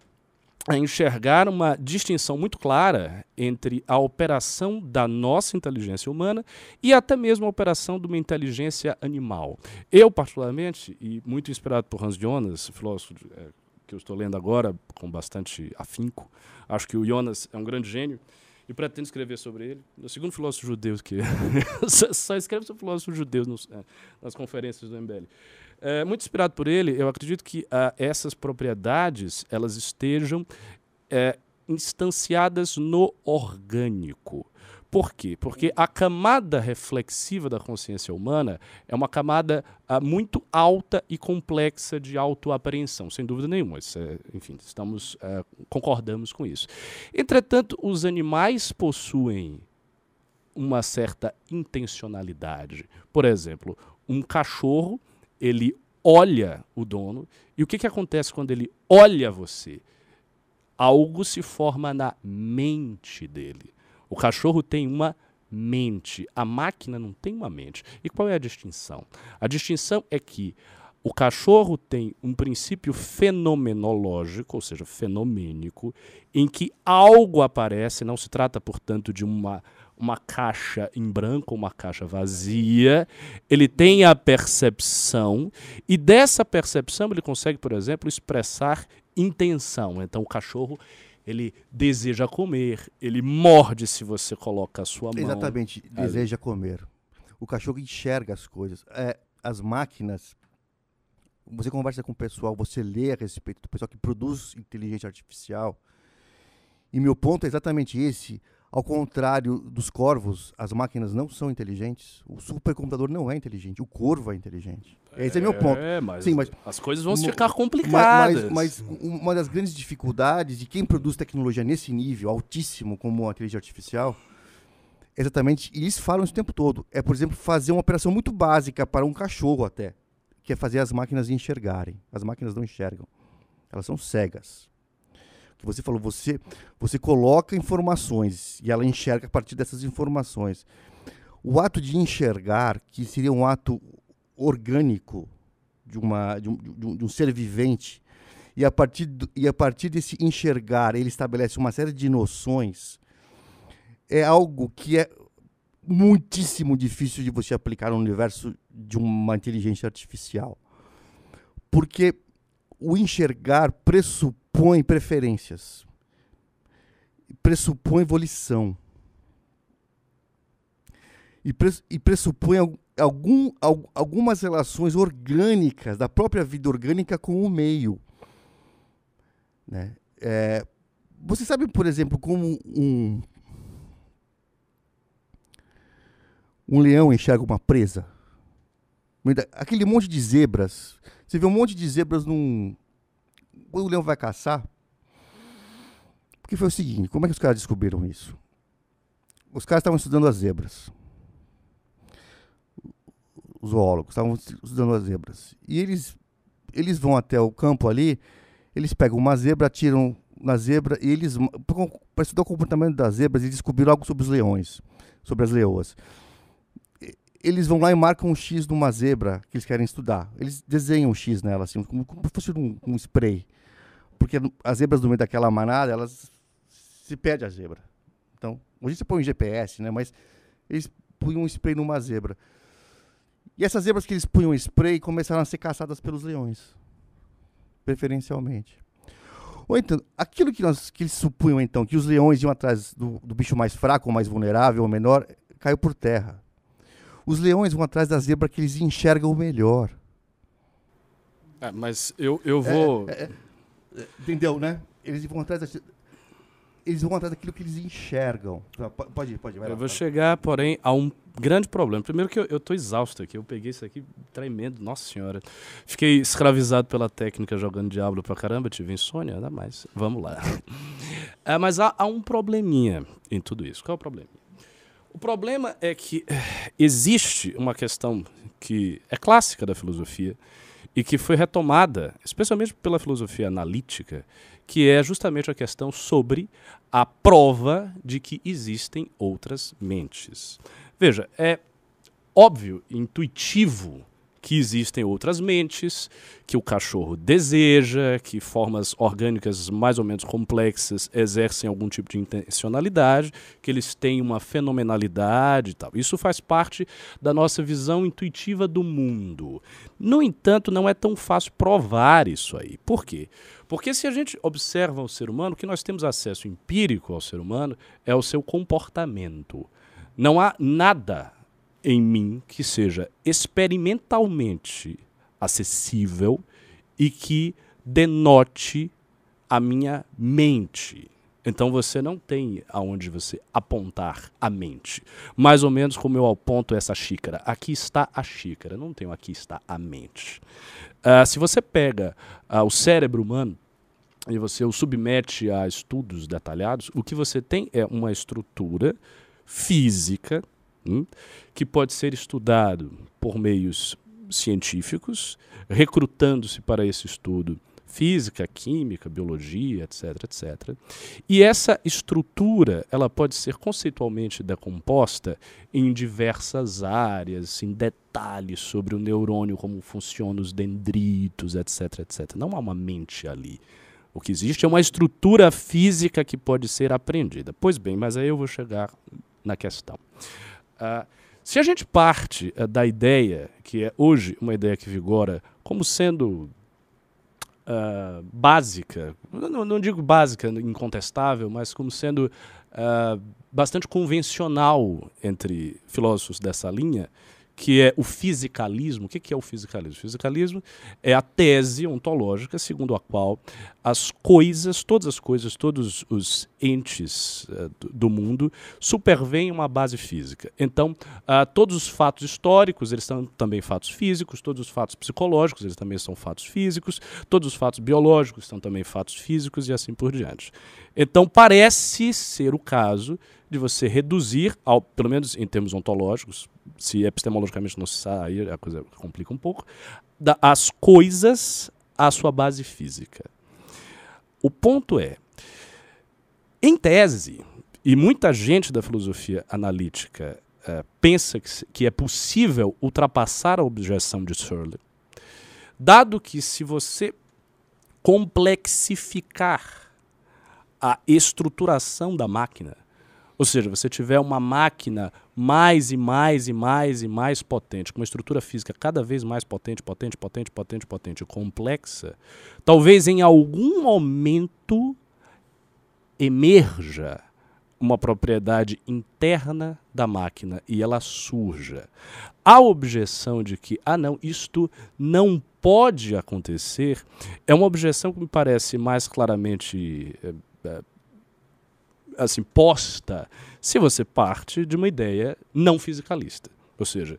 a enxergar uma distinção muito clara entre a operação da nossa inteligência humana e até mesmo a operação de uma inteligência animal. Eu, particularmente, e muito inspirado por Hans Jonas, filósofo é, que eu estou lendo agora com bastante afinco, acho que o Jonas é um grande gênio e pretendo escrever sobre ele. O segundo filósofo judeu que só escreve sobre filósofos judeus nos, é, nas conferências do MBL. É, muito inspirado por ele, eu acredito que ah, essas propriedades elas estejam é, instanciadas no orgânico. Por quê? Porque a camada reflexiva da consciência humana é uma camada ah, muito alta e complexa de autoapreensão, sem dúvida nenhuma. Isso é, enfim, estamos ah, concordamos com isso. Entretanto, os animais possuem uma certa intencionalidade. Por exemplo, um cachorro ele olha o dono. E o que, que acontece quando ele olha você? Algo se forma na mente dele. O cachorro tem uma mente, a máquina não tem uma mente. E qual é a distinção? A distinção é que o cachorro tem um princípio fenomenológico, ou seja, fenomênico, em que algo aparece, não se trata, portanto, de uma uma caixa em branco, uma caixa vazia, ele tem a percepção, e dessa percepção ele consegue, por exemplo, expressar intenção. Então o cachorro ele deseja comer, ele morde se você coloca a sua mão. Exatamente, ali. deseja comer. O cachorro enxerga as coisas. É, as máquinas, você conversa com o pessoal, você lê a respeito do pessoal que produz inteligência artificial. E meu ponto é exatamente esse ao contrário dos corvos, as máquinas não são inteligentes. O supercomputador não é inteligente. O corvo é inteligente. Esse é, meu ponto. É, mas, Sim, mas as coisas vão ficar complicadas. Mas, mas, uma das grandes dificuldades de quem produz tecnologia nesse nível altíssimo, como a inteligência artificial, é exatamente, e eles falam isso o tempo todo, é, por exemplo, fazer uma operação muito básica para um cachorro até, que é fazer as máquinas enxergarem. As máquinas não enxergam. Elas são cegas que você falou, você, você coloca informações e ela enxerga a partir dessas informações. O ato de enxergar, que seria um ato orgânico de, uma, de, um, de um, de um ser vivente, e a, partir do, e a partir desse enxergar, ele estabelece uma série de noções, é algo que é muitíssimo difícil de você aplicar no universo de uma inteligência artificial. Porque o enxergar pressupõe preferências, pressupõe volição e, pressupõe algum, algumas relações orgânicas da própria vida orgânica com o meio. Né? É, você sabe, por exemplo, como um, um leão enxerga uma presa? Aquele monte de zebras. Você vê um monte de zebras num, quando o leão vai caçar, porque foi o seguinte, como é que os caras descobriram isso? Os caras estavam estudando as zebras. Os zoólogos estavam estudando as zebras. E eles, eles vão até o campo ali, eles pegam uma zebra, atiram na zebra e eles, para estudar o comportamento das zebras, eles descobriram algo sobre os leões, sobre as leoas eles vão lá e marcam um X numa zebra que eles querem estudar. Eles desenham um X nela, assim, como, como se fosse um, um, spray. Porque as zebras do meio daquela manada, elas se perde a zebra. Então, hoje você põe um GPS, né? Mas eles punham um spray numa zebra. E essas zebras que eles punham spray começaram a ser caçadas pelos leões. Preferencialmente. Ou então, aquilo que, nós, que eles supunham, então, que os leões iam atrás do, do bicho mais fraco, mais vulnerável, ou menor, caiu por terra. Os leões vão atrás da zebra que eles enxergam melhor. É, mas eu, eu vou. É, é, é, entendeu, né? Eles vão atrás da, eles vão atrás daquilo que eles enxergam. Tá, pode ir, pode ir. eu vou chegar, porém, a um grande problema. Primeiro que eu, eu tô exausto aqui. Eu peguei isso aqui tremendo, nossa senhora. Fiquei escravizado pela técnica jogando Diablo pra caramba, tive insônia, nada mais. Vamos lá. É, mas há, há um probleminha em tudo isso. Qual é o problema? O problema é que eh, existe uma questão que é clássica da filosofia e que foi retomada, especialmente pela filosofia analítica, que é justamente a questão sobre a prova de que existem outras mentes. Veja, é óbvio, intuitivo que existem outras mentes, que o cachorro deseja, que formas orgânicas mais ou menos complexas exercem algum tipo de intencionalidade, que eles têm uma fenomenalidade e tal. Isso faz parte da nossa visão intuitiva do mundo. No entanto, não é tão fácil provar isso aí. Por quê? Porque se a gente observa o ser humano, o que nós temos acesso empírico ao ser humano é o seu comportamento. Não há nada em mim que seja experimentalmente acessível e que denote a minha mente. Então você não tem aonde você apontar a mente. Mais ou menos como eu aponto essa xícara. Aqui está a xícara, não tenho aqui está a mente. Uh, se você pega uh, o cérebro humano e você o submete a estudos detalhados, o que você tem é uma estrutura física hum, que pode ser estudado por meios científicos, recrutando-se para esse estudo física, química, biologia, etc, etc. E essa estrutura, ela pode ser conceitualmente decomposta em diversas áreas, em detalhes sobre o neurônio, como funcionam os dendritos, etc, etc. Não há uma mente ali. O que existe é uma estrutura física que pode ser aprendida. Pois bem, mas aí eu vou chegar na questão. Uh, se a gente parte uh, da ideia, que é hoje uma ideia que vigora como sendo uh, básica, não, não, digo básica, incontestável, mas como sendo bastante convencional entre filósofos dessa linha, que é o fisicalismo. O que é o fisicalismo? O fisicalismo é a tese ontológica segundo a qual as coisas, todas as coisas, todos os entes uh, do mundo supervêm uma base física. Então, uh, todos os fatos históricos, eles são também fatos físicos, todos os fatos psicológicos, eles também são fatos físicos, todos os fatos biológicos são também fatos físicos e assim por diante. Então, parece ser o caso de você reduzir, ao, pelo menos em termos ontológicos, se epistemologicamente não se sair, a coisa complica um pouco, da, as coisas à sua base física. O ponto é, em tese, e muita gente da filosofia analítica uh, pensa que, que é possível ultrapassar a objeção de Searle, dado que se você complexificar a estruturação da máquina, ou seja, você tiver uma máquina mais e mais e mais e mais potente, com uma estrutura física cada vez mais potente, potente, potente, potente, potente, complexa, talvez em algum momento emerja uma propriedade interna da máquina e ela surja. A objeção de que, ah, não, isto não pode acontecer, é uma objeção que me parece mais claramente é, é, assim posta se você parte de uma ideia não fisicalista. Ou seja,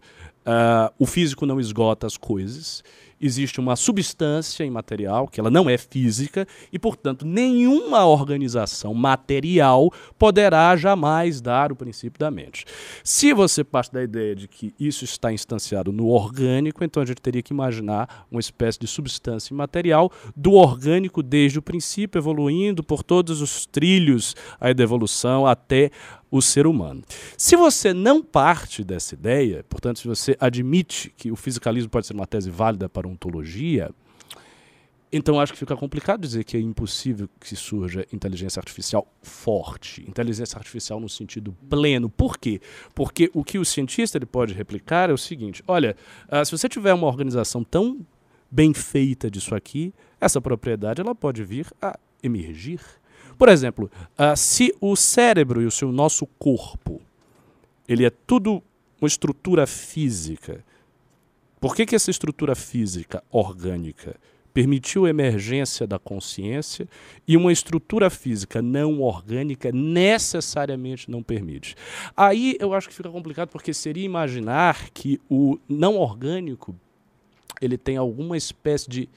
uh, o físico não esgota as coisas existe uma substância imaterial, que ela não é física, e, portanto, nenhuma organização material poderá jamais dar o princípio da mente. Se você parte da ideia de que isso está instanciado no orgânico, então a gente teria que imaginar uma espécie de substância imaterial do orgânico desde o princípio, evoluindo por todos os trilhos aí da evolução até o ser humano. Se você não parte dessa ideia, portanto, se você admite que o fisicalismo pode ser uma tese válida para ontologia, então acho que fica complicado dizer que é impossível que surja inteligência artificial forte, inteligência artificial no sentido pleno. Por quê? Porque o que o cientista ele pode replicar é o seguinte: olha, uh, se você tiver uma organização tão bem feita disso aqui, essa propriedade ela pode vir a emergir por exemplo, uh, se o cérebro e o seu nosso corpo, ele é tudo uma estrutura física, por que, que essa estrutura física orgânica permitiu a emergência da consciência e uma estrutura física não orgânica necessariamente não permite. Aí eu acho que fica complicado porque seria imaginar que o não orgânico ele tem alguma espécie de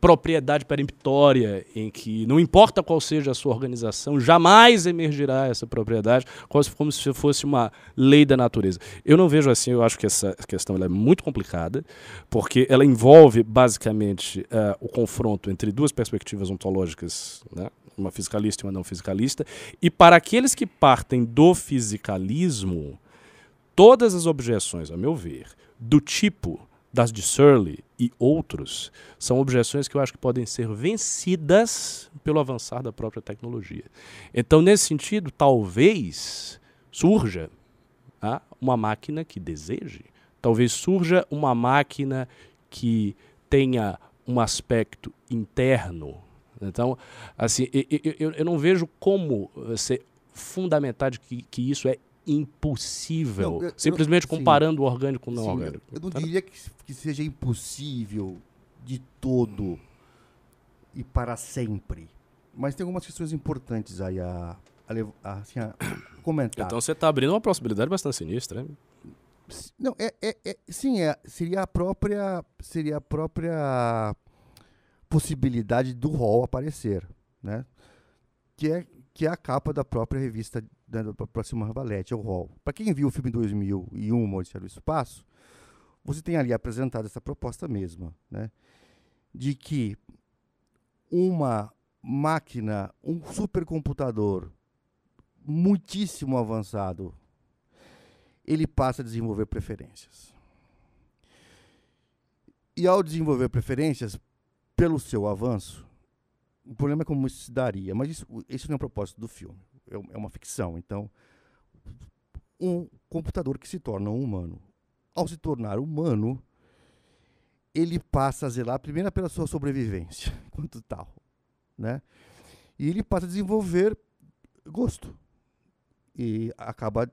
propriedade peremptória, em que não importa qual seja a sua organização, jamais emergirá essa propriedade, como se fosse uma lei da natureza. Eu não vejo assim, eu acho que essa questão é muito complicada, porque ela envolve basicamente uh, o confronto entre duas perspectivas ontológicas, né? uma fisicalista e uma não fisicalista, e para aqueles que partem do fisicalismo, todas as objeções, a meu ver, do tipo das de Surley e outros são objeções que eu acho que podem ser vencidas pelo avançar da própria tecnologia. Então, nesse sentido, talvez surja ah, uma máquina que deseje, talvez surja uma máquina que tenha um aspecto interno. Então, assim, eu, eu, eu não vejo como ser fundamental que, que isso é impossível. Não, eu, simplesmente eu, comparando sim, o orgânico com o não sim, orgânico. Eu não tá? diria que, que seja impossível de todo e para sempre. Mas tem algumas questões importantes aí a, a, a, assim, a comentar. Então você está abrindo uma possibilidade bastante sinistra, hein? Não, é, é, é, sim, é, seria a própria seria a própria possibilidade do rol aparecer, né? Que é que é a capa da própria revista da, da próxima Valete, é o rol. Para quem viu o filme 2001, Odisseia do Espaço, você tem ali apresentado essa proposta mesma, né? De que uma máquina, um supercomputador muitíssimo avançado, ele passa a desenvolver preferências. E ao desenvolver preferências, pelo seu avanço, o problema é como isso se daria, mas isso, isso não é o propósito do filme, é, é uma ficção. Então, um computador que se torna um humano, ao se tornar humano, ele passa a zelar primeiro pela sua sobrevivência, quanto tal, né? E ele passa a desenvolver gosto. E acaba,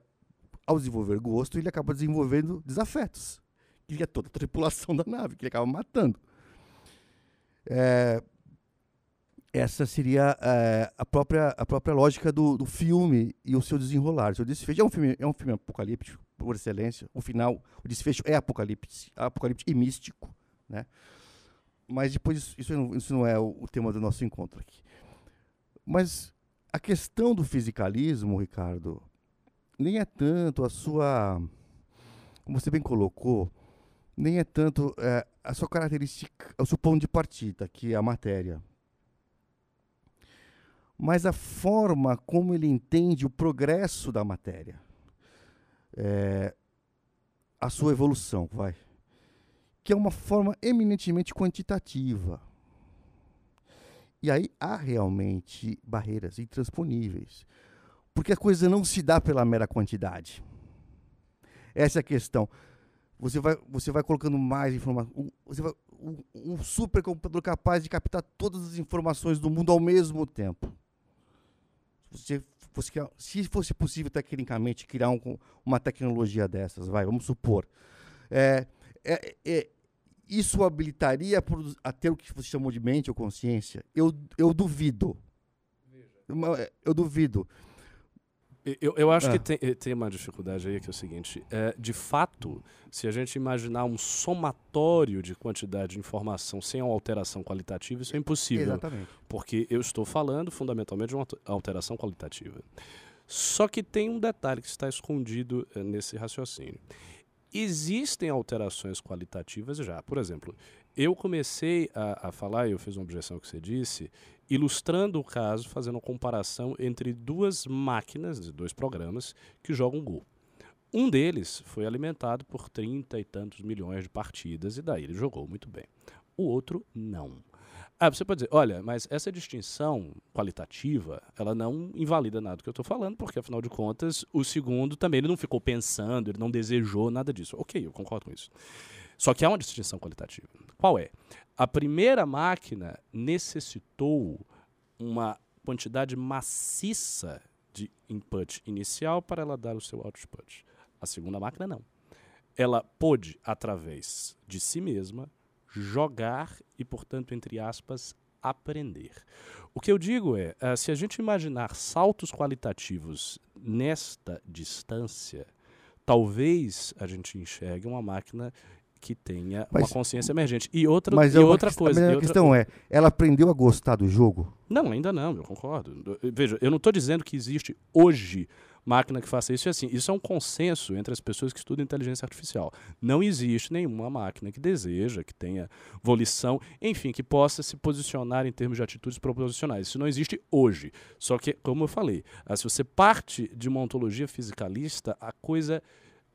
ao desenvolver gosto, ele acaba desenvolvendo desafetos, que é toda a tripulação da nave, que ele acaba matando. É, essa seria é, a, própria, a própria lógica do, do filme e o seu desenrolar. O desfecho é um filme, é um filme apocalíptico, por excelência. O final, o desfecho é apocalipse, apocalíptico e místico. Né? Mas depois, isso não, isso não é o, o tema do nosso encontro aqui. Mas a questão do fisicalismo, Ricardo, nem é tanto a sua. Como você bem colocou, nem é tanto é, a sua característica, o seu ponto de partida, que é a matéria mas a forma como ele entende o progresso da matéria, é, a sua evolução, vai, que é uma forma eminentemente quantitativa. E aí há realmente barreiras intransponíveis, porque a coisa não se dá pela mera quantidade. Essa é a questão. Você vai, você vai colocando mais informação. Você vai, um, um supercomputador capaz de captar todas as informações do mundo ao mesmo tempo você fosse, se fosse possível tecnicamente criar um, uma tecnologia dessas, vai, vamos supor, é, é, é, isso habilitaria a ter o que você chamou de mente ou consciência? Eu, eu duvido. Veja. Eu duvido. Eu, eu acho ah. que tem, eh, tem uma dificuldade aí que é o seguinte: é, de fato, se a gente imaginar um somatório de quantidade de informação sem uma alteração qualitativa, isso é impossível. Exatamente. Porque eu estou falando fundamentalmente de uma alteração qualitativa. Só que tem um detalhe que está escondido é, nesse raciocínio. Existem alterações qualitativas já. Por exemplo, eu comecei a, a falar, eu fiz uma objeção que você disse, ilustrando o caso, fazendo uma comparação entre duas máquinas, dois programas, que jogam Go. Um deles foi alimentado por 30 e tantos milhões de partidas e daí ele jogou muito bem. O outro não. Ah, você pode dizer, olha, mas essa distinção qualitativa, ela não invalida nada do que eu estou falando, porque afinal de contas, o segundo também ele não ficou pensando, ele não desejou nada disso. Ok, eu concordo com isso. Só que há uma distinção qualitativa. Qual é? A primeira máquina necessitou uma quantidade maciça de input inicial para ela dar o seu output. A segunda máquina não. Ela pôde, através de si mesma, jogar e, portanto, entre aspas, aprender. O que eu digo é, uh, se a gente imaginar saltos qualitativos nesta distância, talvez a gente enxergue uma máquina que tenha mas, uma consciência emergente. E outra, mas e é outra coisa. A outra... questão é, ela aprendeu a gostar do jogo? Não, ainda não, eu concordo. Veja, eu não estou dizendo que existe hoje máquina que faça isso e assim. Isso é um consenso entre as pessoas que estudam inteligência artificial. Não existe nenhuma máquina que deseja, que tenha volição, enfim, que possa se posicionar em termos de atitudes proposicionais. Isso não existe hoje. Só que, como eu falei, ah, se você parte de uma ontologia fisicalista, a coisa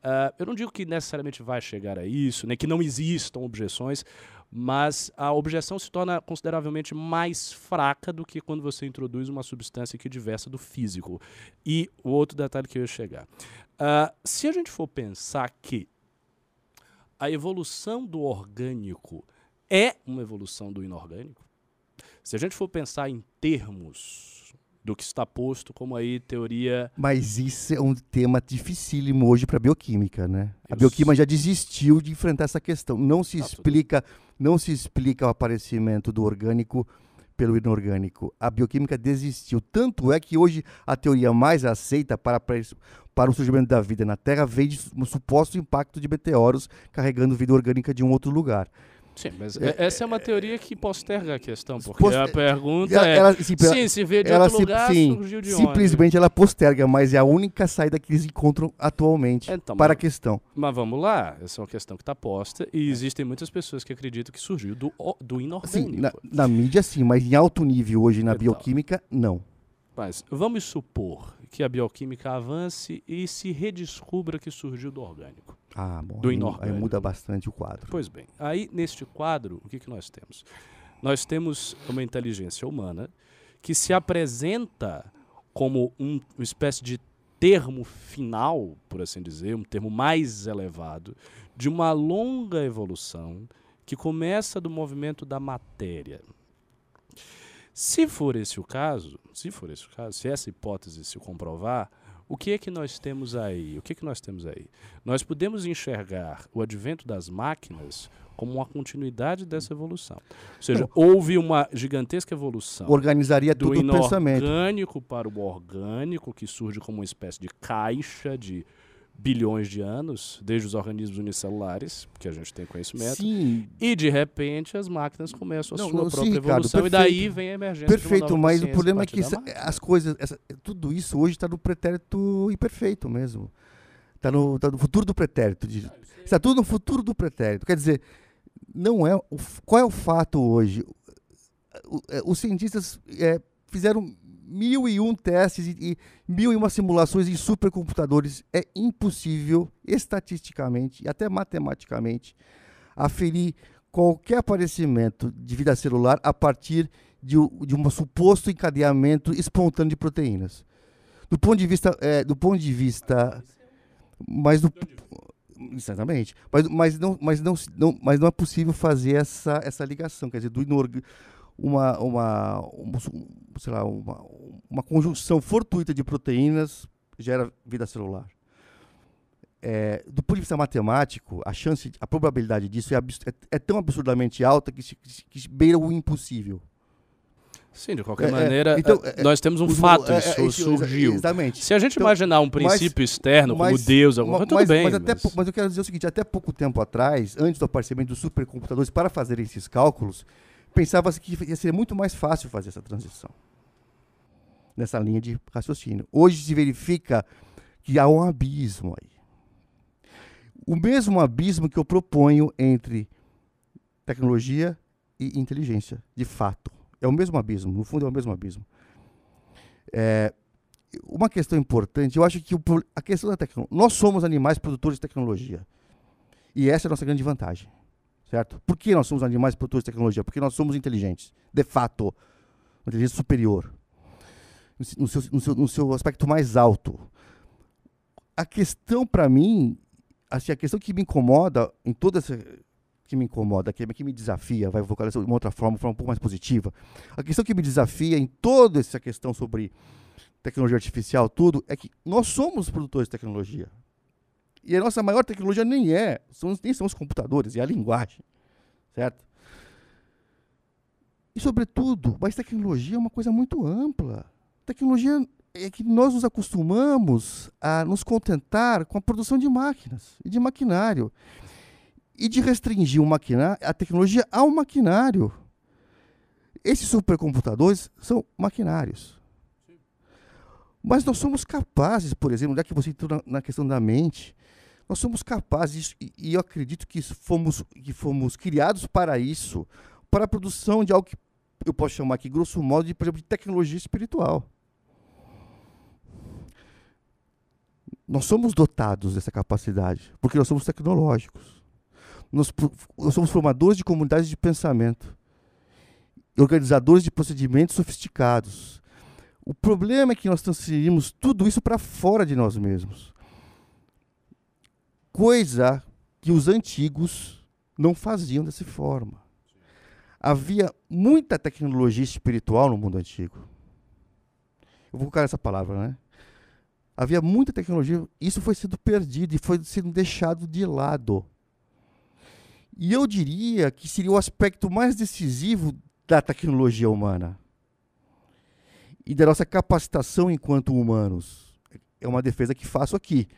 Uh, eu não digo que necessariamente vai chegar a isso, né, que não existam objeções, mas a objeção se torna consideravelmente mais fraca do que quando você introduz uma substância que diversa do físico. E o outro detalhe que eu ia chegar. Uh, se a gente for pensar que a evolução do orgânico é uma evolução do inorgânico, se a gente for pensar em termos do que está posto como aí teoria. Mas isso é um tema dificílimo hoje para a bioquímica, né? A bioquímica já desistiu de enfrentar essa questão. Não se explica, não se explica o aparecimento do orgânico pelo inorgânico. A bioquímica desistiu. Tanto é que hoje a teoria mais aceita para, para o surgimento da vida na Terra vem de um suposto impacto de meteoros carregando vida orgânica de um outro lugar. Sim, mas é, essa é uma teoria que posterga a questão, porque Poster... a pergunta ela, é, ela, sim, sim, se vê de ela outro lugar, sim, surgiu de Simplesmente onde? ela posterga, mas é a única saída que eles encontram atualmente então, para mas, a questão. Mas vamos lá, essa é uma questão que está posta e existem muitas pessoas que acreditam que surgiu do, do inorgânico. Sim, na, na mídia sim, mas em alto nível hoje na então, bioquímica, não. Mas vamos supor que a bioquímica avance e se redescubra que surgiu do orgânico. Ah, bom. Do inorgânico. Aí muda bastante o quadro. Pois bem, aí neste quadro, o que, que nós temos? Nós temos uma inteligência humana que se apresenta como um, uma espécie de termo final, por assim dizer, um termo mais elevado, de uma longa evolução que começa do movimento da matéria. Se for esse o caso, se for esse o caso, se essa hipótese se comprovar, o que é que nós temos aí? O que é que nós temos aí? Nós podemos enxergar o advento das máquinas como uma continuidade dessa evolução. Ou seja, houve uma gigantesca evolução. Organizaria do tudo o pensamento. Do inorgânico para o orgânico, que surge como uma espécie de caixa de bilhões de anos, desde os organismos unicelulares, que a gente tem conhecimento, sim. e de repente as máquinas começam a não, sua não, própria sim, evolução Ricardo, e daí vem a emergência Perfeito, mas o problema é que essa, as coisas, essa, tudo isso hoje está no pretérito imperfeito mesmo. Está no, tá no futuro do pretérito. Está tudo no futuro do pretérito. Quer dizer, não é o, qual é o fato hoje? O, é, os cientistas é, fizeram mil e um testes e, mil e uma simulações em supercomputadores, é impossível, estatisticamente e até matematicamente, aferir qualquer aparecimento de vida celular a partir de, de um suposto encadeamento espontâneo de proteínas. Do ponto de vista, é, do ponto de vista, mas do, exatamente, mas, mas, não, mas, não, não, mas não é possível fazer essa, essa ligação, quer dizer, do inorgânico uma, uma, uma, sei lá, uma, uma conjunção fortuita de proteínas gera vida celular. É, do ponto de vista matemático, a chance, a probabilidade disso é, é, é tão absurdamente alta que, se, que beira o impossível. Sim, de qualquer é, é maneira, então, é, nós temos um fato, isso surgiu. Exatamente. Se a gente então, imaginar um princípio mas, externo, como mas, Deus, alguma coisa, tudo mas, bem. Mas, até, mas eu quero dizer o seguinte, até pouco tempo atrás, antes do aparecimento dos supercomputadores para fazer esses cálculos, pensava-se que ia ser muito mais fácil fazer essa transição nessa linha de raciocínio. Hoje se verifica que há um abismo aí. O mesmo abismo que eu proponho entre tecnologia e inteligência, de fato. É o mesmo abismo, no fundo é o mesmo abismo. É, uma questão importante, eu acho que o, a questão da tecnologia. Nós somos animais produtores de tecnologia. E essa é a nossa grande vantagem certo? Por que nós somos animais produtores de tecnologia? Porque nós somos inteligentes, de fato, uma inteligência superior, no seu, no seu, no seu aspecto mais alto. A questão para mim, assim, a questão que me incomoda em toda essa que me incomoda, que, que me desafia, vai vocalizar de uma outra forma, uma forma um pouco mais positiva. A questão que me desafia em toda essa questão sobre tecnologia artificial, tudo, é que nós somos produtores de tecnologia. E a nossa maior tecnologia nem é, são, nem são os computadores, é a linguagem. Certo? E, sobretudo, mas tecnologia é uma coisa muito ampla. Tecnologia é que nós nos acostumamos a nos contentar com a produção de máquinas e de maquinário. E de restringir o maquinário, a tecnologia ao maquinário. Esses supercomputadores são maquinários. Mas nós somos capazes, por exemplo, já que você entrou na, na questão da mente, nós somos capazes, e, eu acredito que fomos, que fomos criados para isso, para a produção de algo que eu posso chamar aqui, grosso modo, de, por exemplo, de tecnologia espiritual. nós somos dotados dessa capacidade, porque nós somos tecnológicos. Nós, nós somos formadores de comunidades de pensamento, organizadores de procedimentos sofisticados. O problema é que nós transferimos tudo isso para fora de nós mesmos. Coisa que os antigos não faziam dessa forma. Havia muita tecnologia espiritual no mundo antigo. Eu vou colocar essa palavra, né? Havia muita tecnologia, isso foi sendo perdido e foi sendo deixado de lado. E eu diria que seria o aspecto mais decisivo da tecnologia humana e da nossa capacitação enquanto humanos. É uma defesa que faço aqui.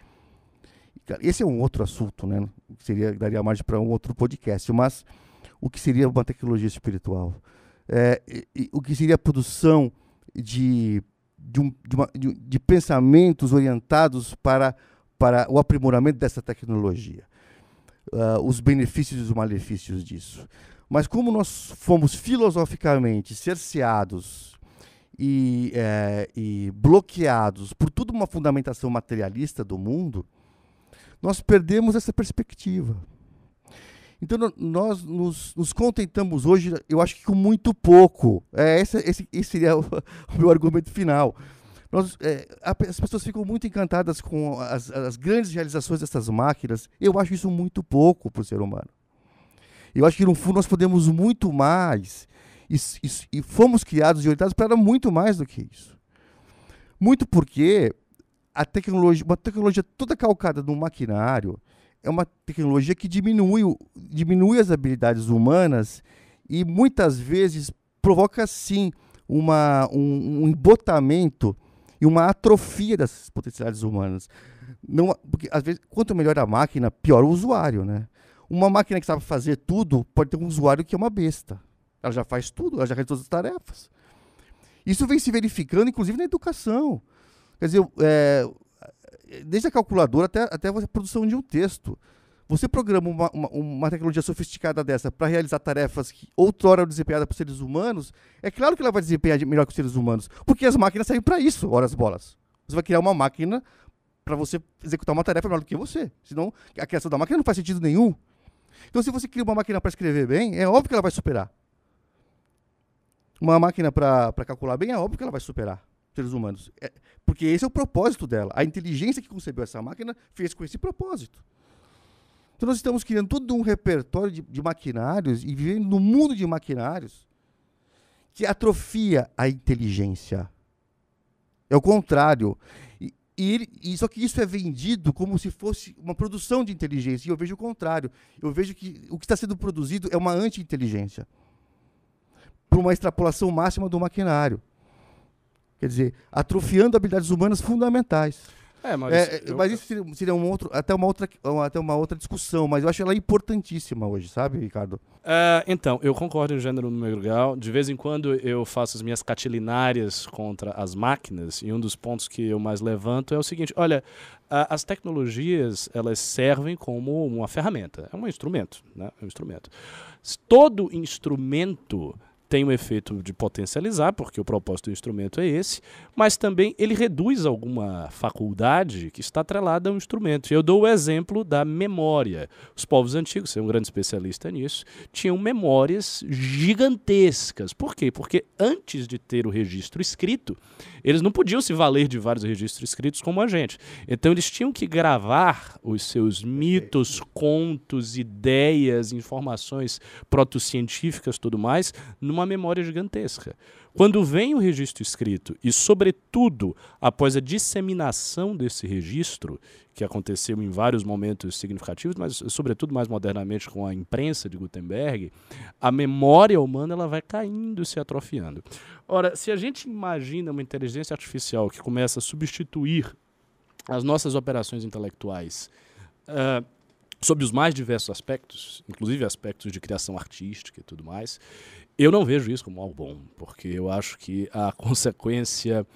Esse é um outro assunto, né? Seria daria margem para um outro podcast, mas o que seria uma tecnologia espiritual? É, e, e, o que seria a produção de de, um, de, uma, de, de pensamentos orientados para, para o aprimoramento dessa tecnologia. Uh, os benefícios e os malefícios disso. Mas como nós fomos filosoficamente cerceados e, é, e, bloqueados por toda uma fundamentação materialista do mundo, nós perdemos essa perspectiva. Então nós nos, nos, contentamos hoje, eu acho que com muito pouco. É, esse, esse, esse seria o, o, meu argumento final. Nós, é, as pessoas ficam muito encantadas com as, as, grandes realizações dessas máquinas. Eu acho isso muito pouco para o ser humano. Eu acho que no fundo nós podemos muito mais e, e, e fomos criados e orientados para muito mais do que isso. Muito porque a tecnologia, uma tecnologia toda calcada no maquinário, é uma tecnologia que diminui, diminui as habilidades humanas e muitas vezes provoca sim uma, um, um embotamento e uma atrofia das potencialidades humanas. Não, porque às vezes, quanto melhor a máquina, pior o usuário, né? Uma máquina que sabe fazer tudo pode ter um usuário que é uma besta. Ela já faz tudo, ela já faz todas as tarefas. Isso vem se verificando, inclusive, na educação. Quer dizer, é, desde a calculadora até, até a produção de um texto. Você programa uma, uma, uma tecnologia sofisticada dessa para realizar tarefas que outrora eram desempenhadas por seres humanos, é claro que ela vai desempenhar melhor que os seres humanos, porque as máquinas saem para isso, horas bolas. Você vai criar uma máquina para você executar uma tarefa melhor do que você. Senão, a criação da máquina não faz sentido nenhum. Então, se você cria uma máquina para escrever bem, é óbvio que ela vai superar. Uma máquina para calcular bem, é óbvio que ela vai superar seres humanos. É, porque esse é o propósito dela. A inteligência que concebeu essa máquina fez com esse propósito. Então nós estamos criando todo um repertório de, de maquinários e vivendo num mundo de maquinários que atrofia a inteligência. É o contrário. E, e, e, só que isso é vendido como se fosse uma produção de inteligência. E eu vejo o contrário. Eu vejo que o que está sendo produzido é uma anti-inteligência. Por uma extrapolação máxima do maquinário. Quer dizer, atrofiando habilidades humanas fundamentais. É, mas, é, eu... mas isso seria, seria um outro, até, uma outra, até uma outra discussão, mas eu acho ela importantíssima hoje, sabe, Ricardo? Uh, então, eu concordo em gênero número grau. De vez em quando eu faço as minhas catilinárias contra as máquinas, e um dos pontos que eu mais levanto é o seguinte: olha, as tecnologias elas servem como uma ferramenta, é um instrumento, né? É um instrumento. Todo instrumento tem o efeito de potencializar, porque o propósito do instrumento é esse, mas também ele reduz alguma faculdade que está atrelada ao instrumento. Eu dou o exemplo da memória. Os povos antigos, você é um grande especialista nisso, tinham memórias gigantescas. Por quê? Porque antes de ter o registro escrito, eles não podiam se valer de vários registros escritos como a gente. Então eles tinham que gravar os seus mitos, contos, ideias, informações protocientíficas, tudo mais, numa memória gigantesca. Quando vem o registro escrito e, sobretudo, após a disseminação desse registro, que aconteceu em vários momentos significativos, mas sobretudo mais modernamente com a imprensa de Gutenberg, a memória humana ela vai caindo e se atrofiando. Ora, se a gente imagina uma inteligência artificial que começa a substituir as nossas operações intelectuais uh, sob os mais diversos aspectos, inclusive aspectos de criação artística e tudo mais, eu não vejo isso como algo bom, porque eu acho que a consequência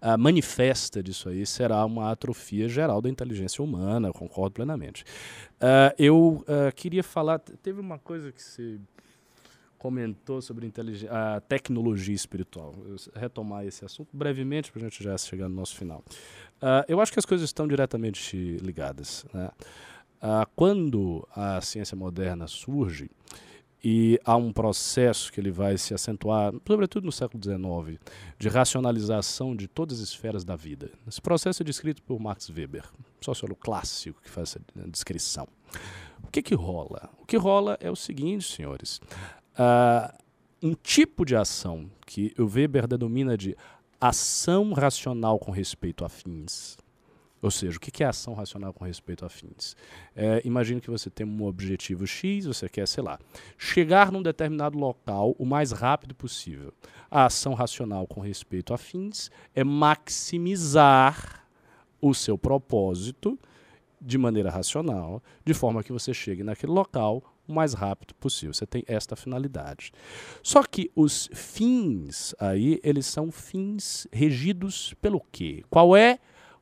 a manifesta disso aí será uma atrofia geral da inteligência humana, eu concordo plenamente. Uh, eu uh, queria falar, teve uma coisa que você comentou sobre a tecnologia espiritual. Retomar esse assunto brevemente para a gente já chegar no nosso final. Uh, eu acho que as coisas estão diretamente ligadas. Né? Quando a ciência moderna surge, e há um processo que ele vai se acentuar, sobretudo no século XIX, de racionalização de todas as esferas da vida. Esse processo é descrito por Max Weber, sociólogo clássico que faz essa descrição. O que, que rola? O que rola é o seguinte, senhores. Uh, um tipo de ação que o Weber denomina de ação racional com respeito a fins. Ou seja, o que é ação racional com respeito a fins? É, que você tem um objetivo X, você quer, sei lá, chegar num determinado local o mais rápido possível. A ação racional com respeito a fins é maximizar o seu propósito de maneira racional, de forma que você chegue naquele local o mais rápido possível. Você tem esta finalidade. Só que os fins aí, eles são fins regidos pelo quê? Qual é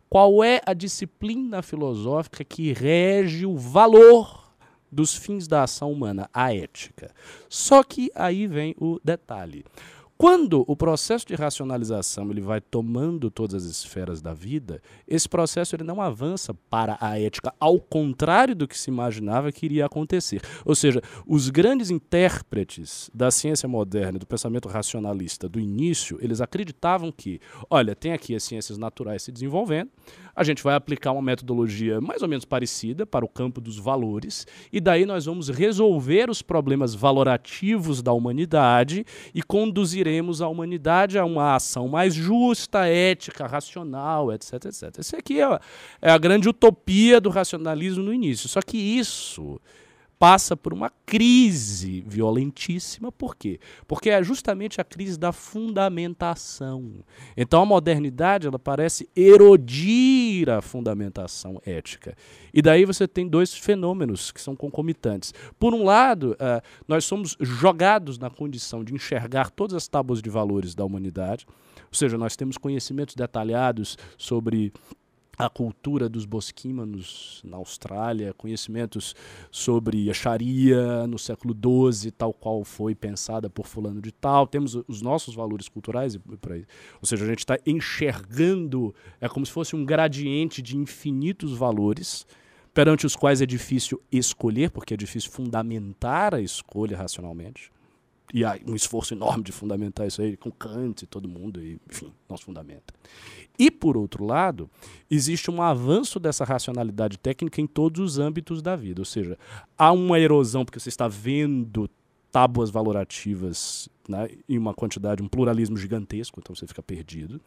qual é a disciplina filosófica que rege o valor dos fins da ação humana? A ética. Só que aí vem o detalhe. Quando o processo de racionalização ele vai tomando todas as esferas da vida, esse processo ele não avança para a ética, ao contrário do que se imaginava que iria acontecer. Ou seja, os grandes intérpretes da ciência moderna, do pensamento racionalista do início, eles acreditavam que, olha, tem aqui as ciências naturais se desenvolvendo, a gente vai aplicar uma metodologia mais ou menos parecida para o campo dos valores, e daí nós vamos resolver os problemas valorativos da humanidade e conduziremos a humanidade a uma ação mais justa, ética, racional, etc, etc. Essa aqui é, é a grande utopia do racionalismo no início. Só que isso passa por uma crise violentíssima. Por quê? Porque é justamente a crise da fundamentação. Então a modernidade ela parece erodir a fundamentação ética. E daí você tem dois fenômenos que são concomitantes. Por um lado, uh, nós somos jogados na condição de enxergar todas as tábuas de valores da humanidade, ou seja, nós temos conhecimentos detalhados sobre a cultura dos bosquímanos na Austrália, conhecimentos sobre a Sharia no século XII, tal qual foi pensada por fulano de tal. Temos os nossos valores culturais, ou seja, a gente está enxergando, é como se fosse um gradiente de infinitos valores, perante os quais é difícil escolher, porque é difícil fundamentar a escolha racionalmente e há um esforço enorme de fundamentar isso aí com Kant e todo mundo, e, enfim, não se fundamenta. E, por outro lado, existe um avanço dessa racionalidade técnica em todos os âmbitos da vida, ou seja, há uma erosão, porque você está vendo tábuas valorativas né, em uma quantidade, um pluralismo gigantesco, então você fica perdido,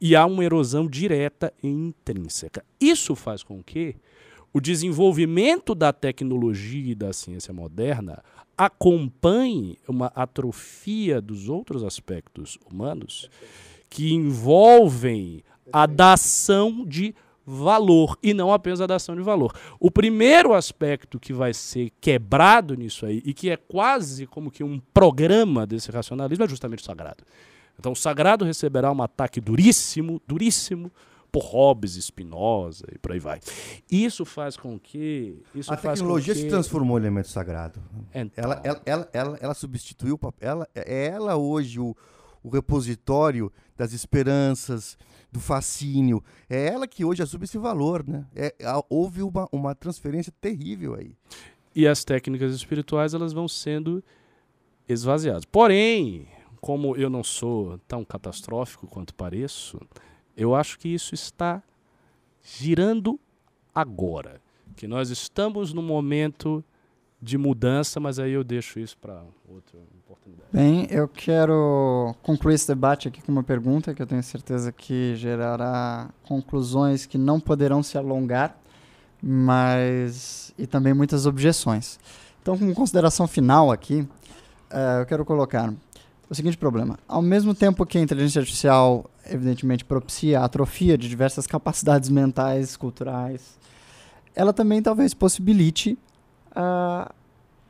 e há uma erosão direta e intrínseca. Isso faz com que o desenvolvimento da tecnologia e da ciência moderna acompanhe uma atrofia dos outros aspectos humanos que envolvem a dação de valor e não apenas a dação de valor. O primeiro aspecto que vai ser quebrado nisso aí e que é quase como que um programa desse racionalismo é justamente o sagrado. Então o sagrado receberá um ataque duríssimo, duríssimo por Hobbes, Spinoza e por aí vai. Isso faz com que. Isso a tecnologia que... se transformou em elemento sagrado. Então. Ela, ela, ela, ela, ela substituiu. Ela, é ela hoje o, o repositório das esperanças, do fascínio. É ela que hoje assume esse valor. Né? É, houve uma, uma transferência terrível aí. E as técnicas espirituais elas vão sendo esvaziadas. Porém, como eu não sou tão catastrófico quanto pareço, eu acho que isso está girando agora. Que nós estamos num momento de mudança, mas aí eu deixo isso para outra oportunidade. Bem, eu quero concluir esse debate aqui com uma pergunta que eu tenho certeza que gerará conclusões que não poderão se alongar, mas e também muitas objeções. Então, como consideração final aqui, uh, eu quero colocar o seguinte problema. Ao mesmo tempo que a inteligência artificial, evidentemente, propicia a atrofia de diversas capacidades mentais, culturais, ela também talvez possibilite uh,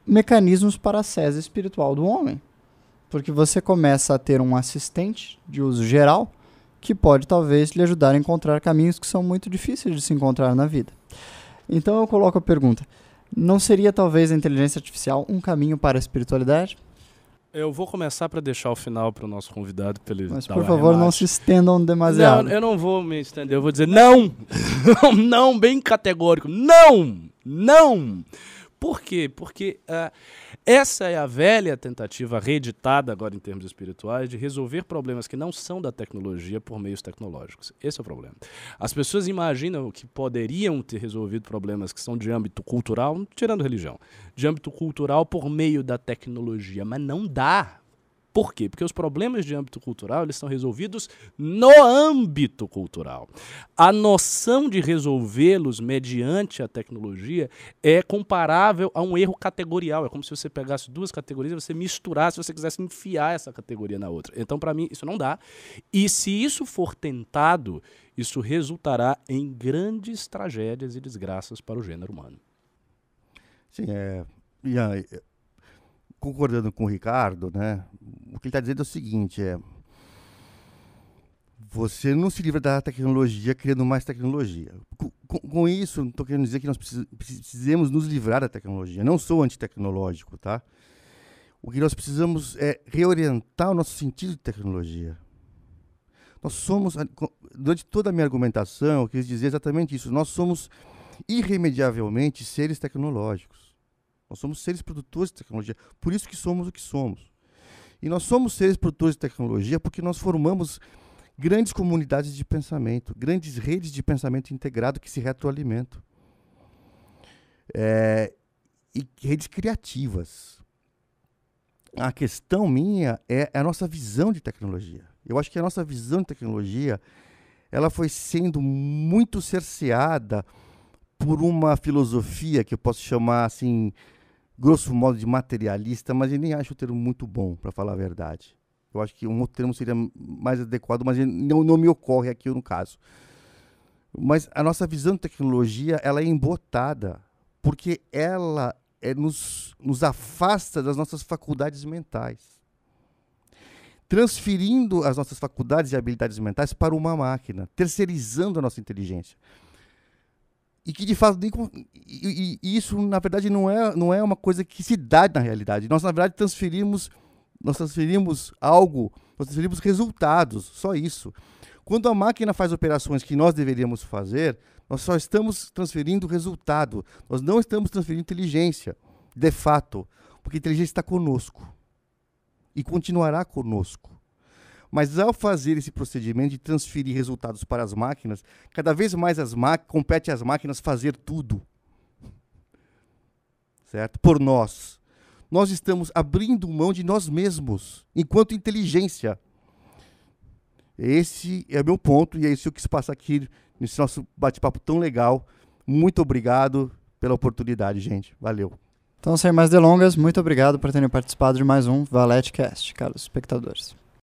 mecanismos para a sese espiritual do homem. Porque você começa a ter um assistente de uso geral que pode talvez lhe ajudar a encontrar caminhos que são muito difíceis de se encontrar na vida. Então eu coloco a pergunta: não seria talvez a inteligência artificial um caminho para a espiritualidade? Eu vou começar para deixar o final para o nosso convidado. Pra ele Mas, por favor, não arremate. se estendam demasiado. Não, eu não vou me estender. Eu vou dizer não! não, não, bem categórico. Não! Não! Por quê? Porque ah, essa é a velha tentativa reeditada agora em termos espirituais de resolver problemas que não são da tecnologia por meios tecnológicos. Esse é o problema. As pessoas imaginam que poderiam ter resolvido problemas que são de âmbito cultural, tirando religião, de âmbito cultural por meio da tecnologia, mas não dá. Por quê? Porque os problemas de âmbito cultural eles são resolvidos no âmbito cultural. A noção de resolvê-los mediante a tecnologia é comparável a um erro categorial. É como se você pegasse duas categorias e você misturasse, se você quisesse enfiar essa categoria na outra. Então, para mim, isso não dá. E se isso for tentado, isso resultará em grandes tragédias e desgraças para o gênero humano. Sim, é. e aí, concordando com o Ricardo, né? O que ele está dizendo é o seguinte: é. Você não se livra da tecnologia criando mais tecnologia. Com, com- isso, não estou querendo dizer que nós precis- precisemos nos livrar da tecnologia. Não sou antitecnológico, tá? O que nós precisamos é reorientar o nosso sentido de tecnologia. Nós somos, durante toda a minha argumentação, eu quis dizer exatamente isso. Nós somos irremediavelmente seres tecnológicos. Nós somos seres produtores de tecnologia. Por isso que somos o que somos. E nós somos seres produtores de tecnologia porque nós formamos grandes comunidades de pensamento, grandes redes de pensamento integrado que se retroalimentam. É, e redes criativas. A questão minha é a nossa visão de tecnologia. Eu acho que a nossa visão de tecnologia ela foi sendo muito cerceada por uma filosofia que eu posso chamar assim, grosso modo de materialista, mas eu nem acho o termo muito bom, para falar a verdade. Eu acho que um outro termo seria mais adequado, mas não, não me ocorre aqui no caso. Mas a nossa visão de tecnologia ela é embotada, porque ela é, nos, nos afasta das nossas faculdades mentais. Transferindo as nossas faculdades e habilidades mentais para uma máquina, terceirizando a nossa inteligência e que de fato e- e isso na verdade não é não é uma coisa que se dá na realidade. Nós na verdade transferimos nós transferimos algo nós transferimos resultados só isso. Quando a máquina faz operações que nós deveríamos fazer nós só estamos transferindo resultado. Nós não estamos transferindo inteligência de fato porque a inteligência está conosco e continuará conosco mas ao fazer esse procedimento de transferir resultados para as máquinas, cada vez mais as compete às máquinas fazer tudo. Certo? Por nós. Nós estamos abrindo mão de nós mesmos, enquanto inteligência. Esse é o meu ponto e é isso que quis passar aqui nesse nosso bate-papo tão legal. Muito obrigado pela oportunidade, gente. Valeu. Então, sem mais delongas, muito obrigado por terem participado de mais um Valete Cast, caros espectadores.